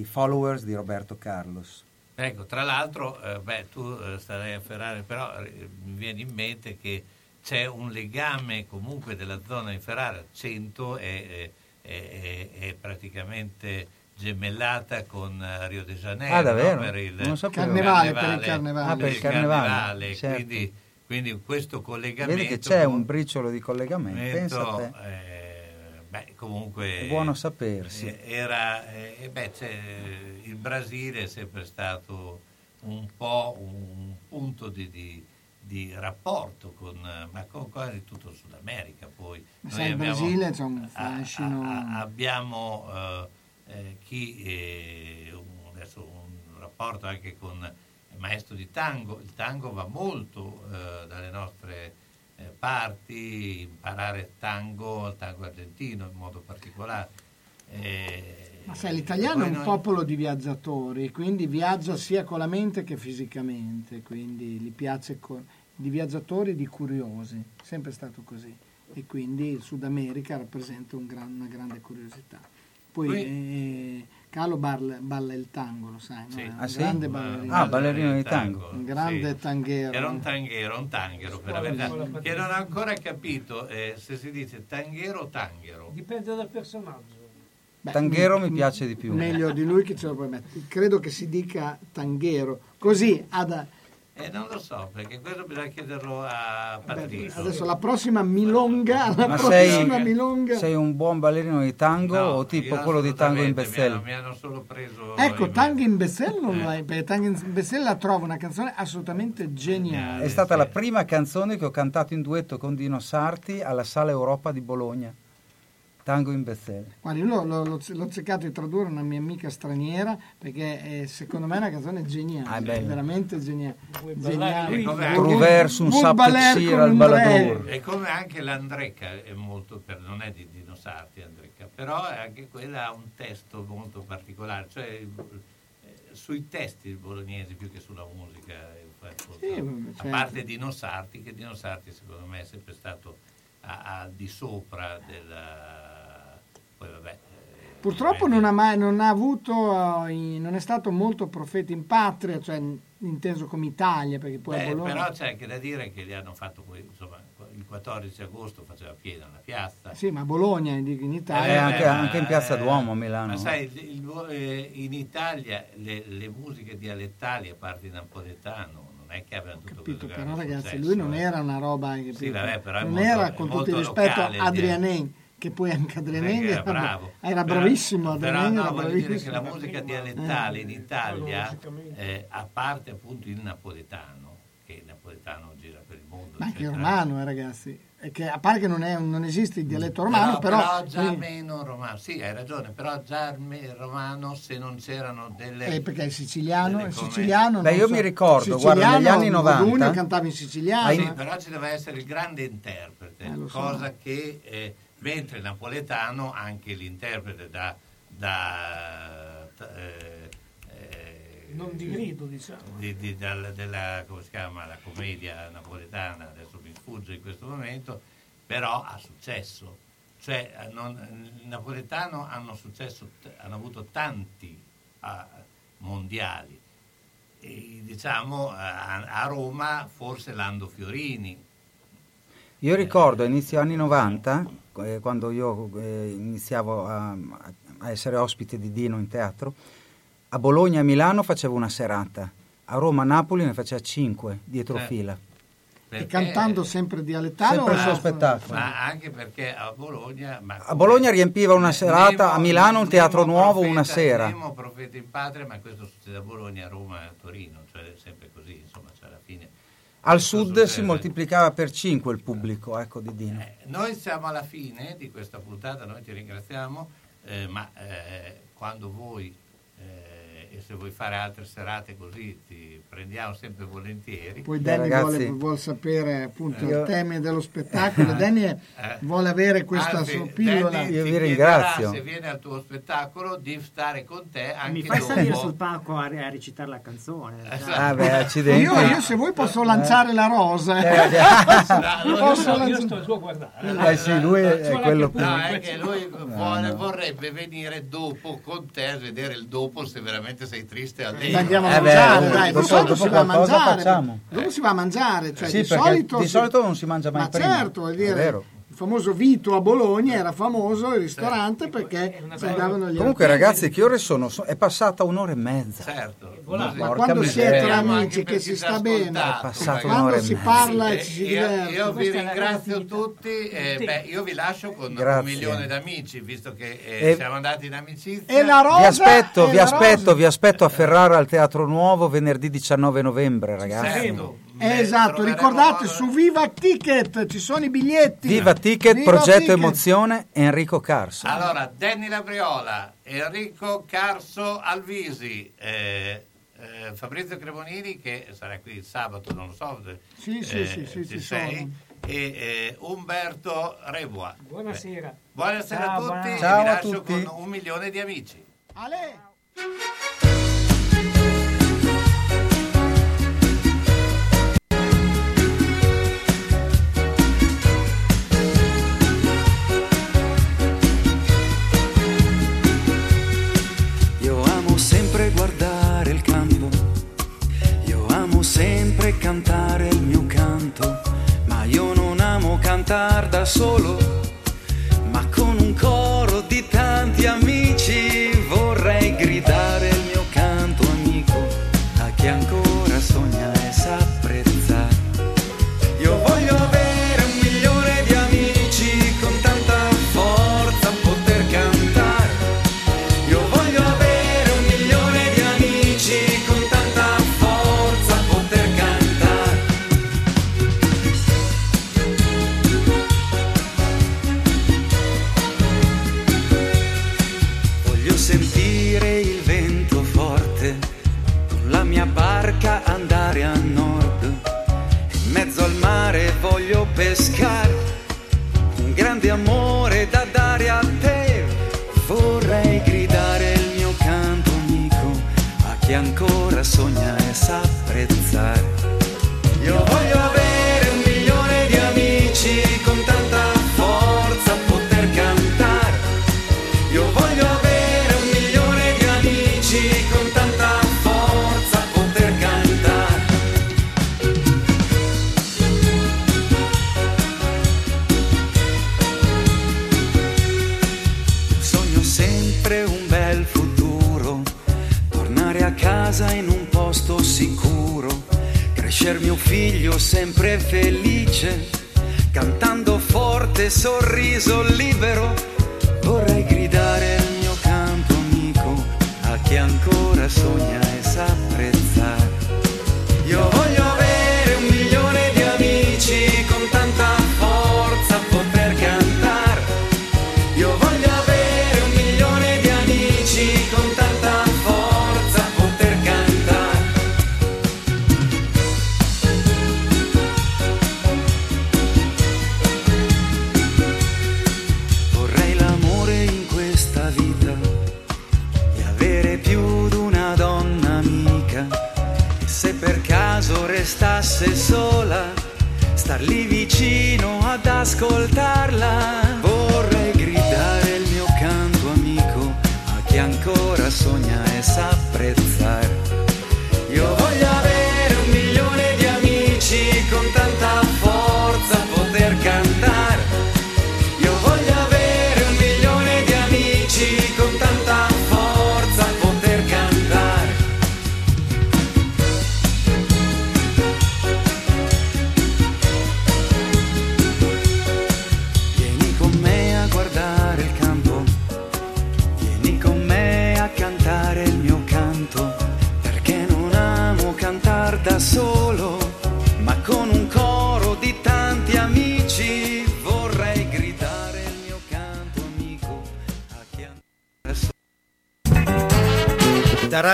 i followers di Roberto Carlos. Ecco, tra l'altro, eh, beh, tu eh, starai a Ferrara, però eh, mi viene in mente che c'è un legame comunque della zona di Ferrara, 100 è, è- è- è praticamente gemellata con eh, Rio de Janeiro Ah, davvero? no? per il Non sapevo. Carnevale, per il carnevale. Ah, per il carnevale, certo. quindi, quindi questo collegamento Vedi che c'è un briciolo di collegamento, pensa a te. eh, beh, comunque È buono sapersi. eh, era, eh, beh, c'è- il Brasile è sempre stato un po' un punto di, di- di rapporto con, eh, ma con quasi tutto il Sud America. Poi Ma Noi sai, il abbiamo- Brasile c'è un fascino... a- a- abbiamo eh, eh, chi eh, un, adesso un rapporto anche con maestro di tango. Il tango va molto eh, dalle nostre eh, parti, imparare tango, il tango argentino in modo particolare. Eh, Ma sai, l'italiano è poi un noi- popolo di viaggiatori, quindi viaggia sia con la mente che fisicamente, quindi gli piace co- di viaggiatori e di curiosi, sempre stato così. E quindi il Sud America rappresenta un gran- una grande curiosità. Poi Qui- Carlo balla, balla il tango, lo sai, no? Sì. Ah, sì? grande Ma- ballerino. Ah, ballerino di tango. Un grande sì. tanghero. Era un tanghero, un tanghero per la verità, che non ho ancora capito eh, se si dice tanghero o tanghero. Dipende dal personaggio. Beh, Tanghero m- mi piace di più. Meglio di lui che ce lo puoi mettere. Credo che si dica tanghero. Così ad, Eh, non lo so, perché questo bisogna chiederlo a Patrizio. Adesso la prossima milonga, la Ma prossima sei, milonga. sei un buon ballerino di tango o tipo quello di tango in Bessel? Mi hanno, mi hanno solo preso... Ecco, Tango in Bessel Eh. non lo è, perché Tango in Bessel la trovo una canzone assolutamente geniale. È stata la prima canzone che ho cantato in duetto con Dino Sarti alla Sala Europa di Bologna. Tango in Bessel. Guarda, io l'ho, l'ho- l'ho- cercato di tradurre una mia amica straniera perché eh, secondo me è una canzone geniale, Ah, è veramente geniale. geniale. Troverso un con al re. E come anche l'Andrecca è molto, per, non è di Dino Sarti Andrecca, però è anche quella ha un testo molto particolare, cioè eh, sui testi bolognesi più che sulla musica. eh, Sì, vabbè, a certo. parte Dino Sarti, che Dino Sarti secondo me è sempre stato a- al di sopra della... Poi vabbè, eh, Purtroppo non ha mai non ha avuto, eh, non è stato molto profeta in patria, cioè in- inteso come Italia, perché poi a Beh, Bologna... però c'è anche da dire che li hanno fatto poi, insomma, il 14 agosto faceva piena la piazza. Sì, ma Bologna, dico, in Eh, Italia... anche, anche in Piazza Duomo a Milano. Ma sai, il- il- eh, in Italia le, le musiche dialettali, a parte il napoletano, non è che abbiano tutto Capito, però ragazzi, successo, lui non eh. era una roba che Sì, vabbè, però non molto- era con tutto il rispetto Adrianen che poi anche Adrianen Era era, bravo. era Però- bravissimo Però Adrianen no, era voglio dire che la musica dialettale Eh. in Italia, eh, a parte appunto il napoletano, che il napoletano gira per il mondo, ma anche il romano eh, ragazzi e che a parte che non, è, non esiste il dialetto romano però, però, però già quindi- meno romano, sì hai ragione, però già romano se non c'erano delle... eh, perché il siciliano, il siciliano Beh, io so, mi ricordo, guarda, negli anni 90 Modugno cantava in siciliano Sì, eh. però ci deve essere il grande interprete, Eh, lo so. cosa che eh, mentre il napoletano anche l'interprete da, da t- eh, eh, Non di grido, diciamo. di- di- dal- della come si chiama la commedia napoletana, adesso mi sfugge in questo momento, però ha successo. Cioè, eh, non- il napoletano hanno successo, hanno avuto tanti ah, mondiali. E, diciamo a, a Roma forse Lando Fiorini, Io ricordo a inizio anni 90, eh, quando io eh, iniziavo a, a essere ospite di Dino in teatro, a Bologna e a Milano facevo una serata, a Roma e Napoli ne faceva cinque dietro Eh. fila. e cantando sempre dialettano Sempre il suo spettacolo. ma anche perché a Bologna ma A Bologna riempiva una serata, Nemo- a Milano un teatro Nemo nuovo profeta- una sera. Nemo profeta in patria, ma questo succede a Bologna, a Roma e a Torino, cioè è sempre così, insomma, cioè alla fine. Al sud si moltiplicava per cinque il pubblico ecco, di Dino. Noi siamo alla fine di questa puntata, noi ti ringraziamo, eh, ma eh, quando voi eh, e se vuoi fare altre serate così ti prendiamo sempre volentieri. Poi Danny vuole, vuole sapere appunto Io- il tema dello spettacolo. Danny è- Eh. vuole avere questa Anzi, sua pillola. Danny Io ti vi ringrazio. Se viene al tuo spettacolo di stare con te anche Mi fai dopo. salire sul palco a, a recitare la canzone. Ah, beh, accidenti. Io, io se vuoi posso lanciare la rosa. Eh, eh. Allora, io, Posso sto, io lanciare- sto giù a guardare. Eh sì, lui è- è quello più- No, è che lui vuole- no. vorrebbe venire dopo con te a vedere il dopo se veramente sei triste al Dai, Andiamo a Eh beh, mangiare, dopo- dai, di dopo- solito dopo si va a mangiare. facciamo. Dopo si va a mangiare, cioè Sì, di solito di solito non si mangia mai Ma prima. certo, vuol È dire, famoso Vito a Bologna era famoso il ristorante perché si andavano gli Comunque ragazzi, che ore sono? So- È passata un'ora e mezza. Certo. Ma Porca quando miseria. siete tra amici che si sta bene, È passata quando un'ora e si mezza. parla e Eh, ci si io, diverte. io vi è la ringrazio tutti, eh, beh, io vi lascio con Grazie. un milione d'amici, visto che eh, E- siamo andati in amicizia. E la rosa Vi aspetto, e vi aspetto, rosa. vi aspetto a Ferrara al Teatro Nuovo venerdì 19 novembre, ragazzi. Certo. Eh, esatto, ricordate su Viva Ticket ci sono i biglietti. Viva Ticket, Viva progetto Ticket. emozione, Enrico Carso. Allora, Danny Labriola, Enrico Carso Alvisi, eh, eh, Fabrizio Cremonini che sarà qui il sabato, non lo so. se- Sì, sì, sì, sì, ci sei, sono. e eh, Umberto Reboa. Buonasera. Buonasera Ciao, a tutti, buona- e Ciao vi a lascio tutti. con un milione di amici. Ale. Sempre cantare il mio canto, ma io non amo cantare da solo, ma con un coro pescare, un grande amore da dare a te. Vorrei gridare il mio canto amico a chi ancora sogna e sa figlio sempre felice, cantando forte, sorriso libero.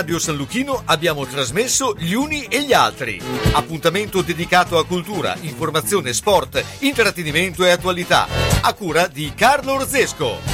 Radio San Luchino abbiamo trasmesso Gli Uni e gli Altri. Appuntamento dedicato a cultura, informazione, sport, intrattenimento e attualità. A cura di Carlo Orzesco.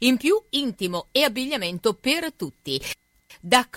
In più intimo e abbigliamento per tutti. Da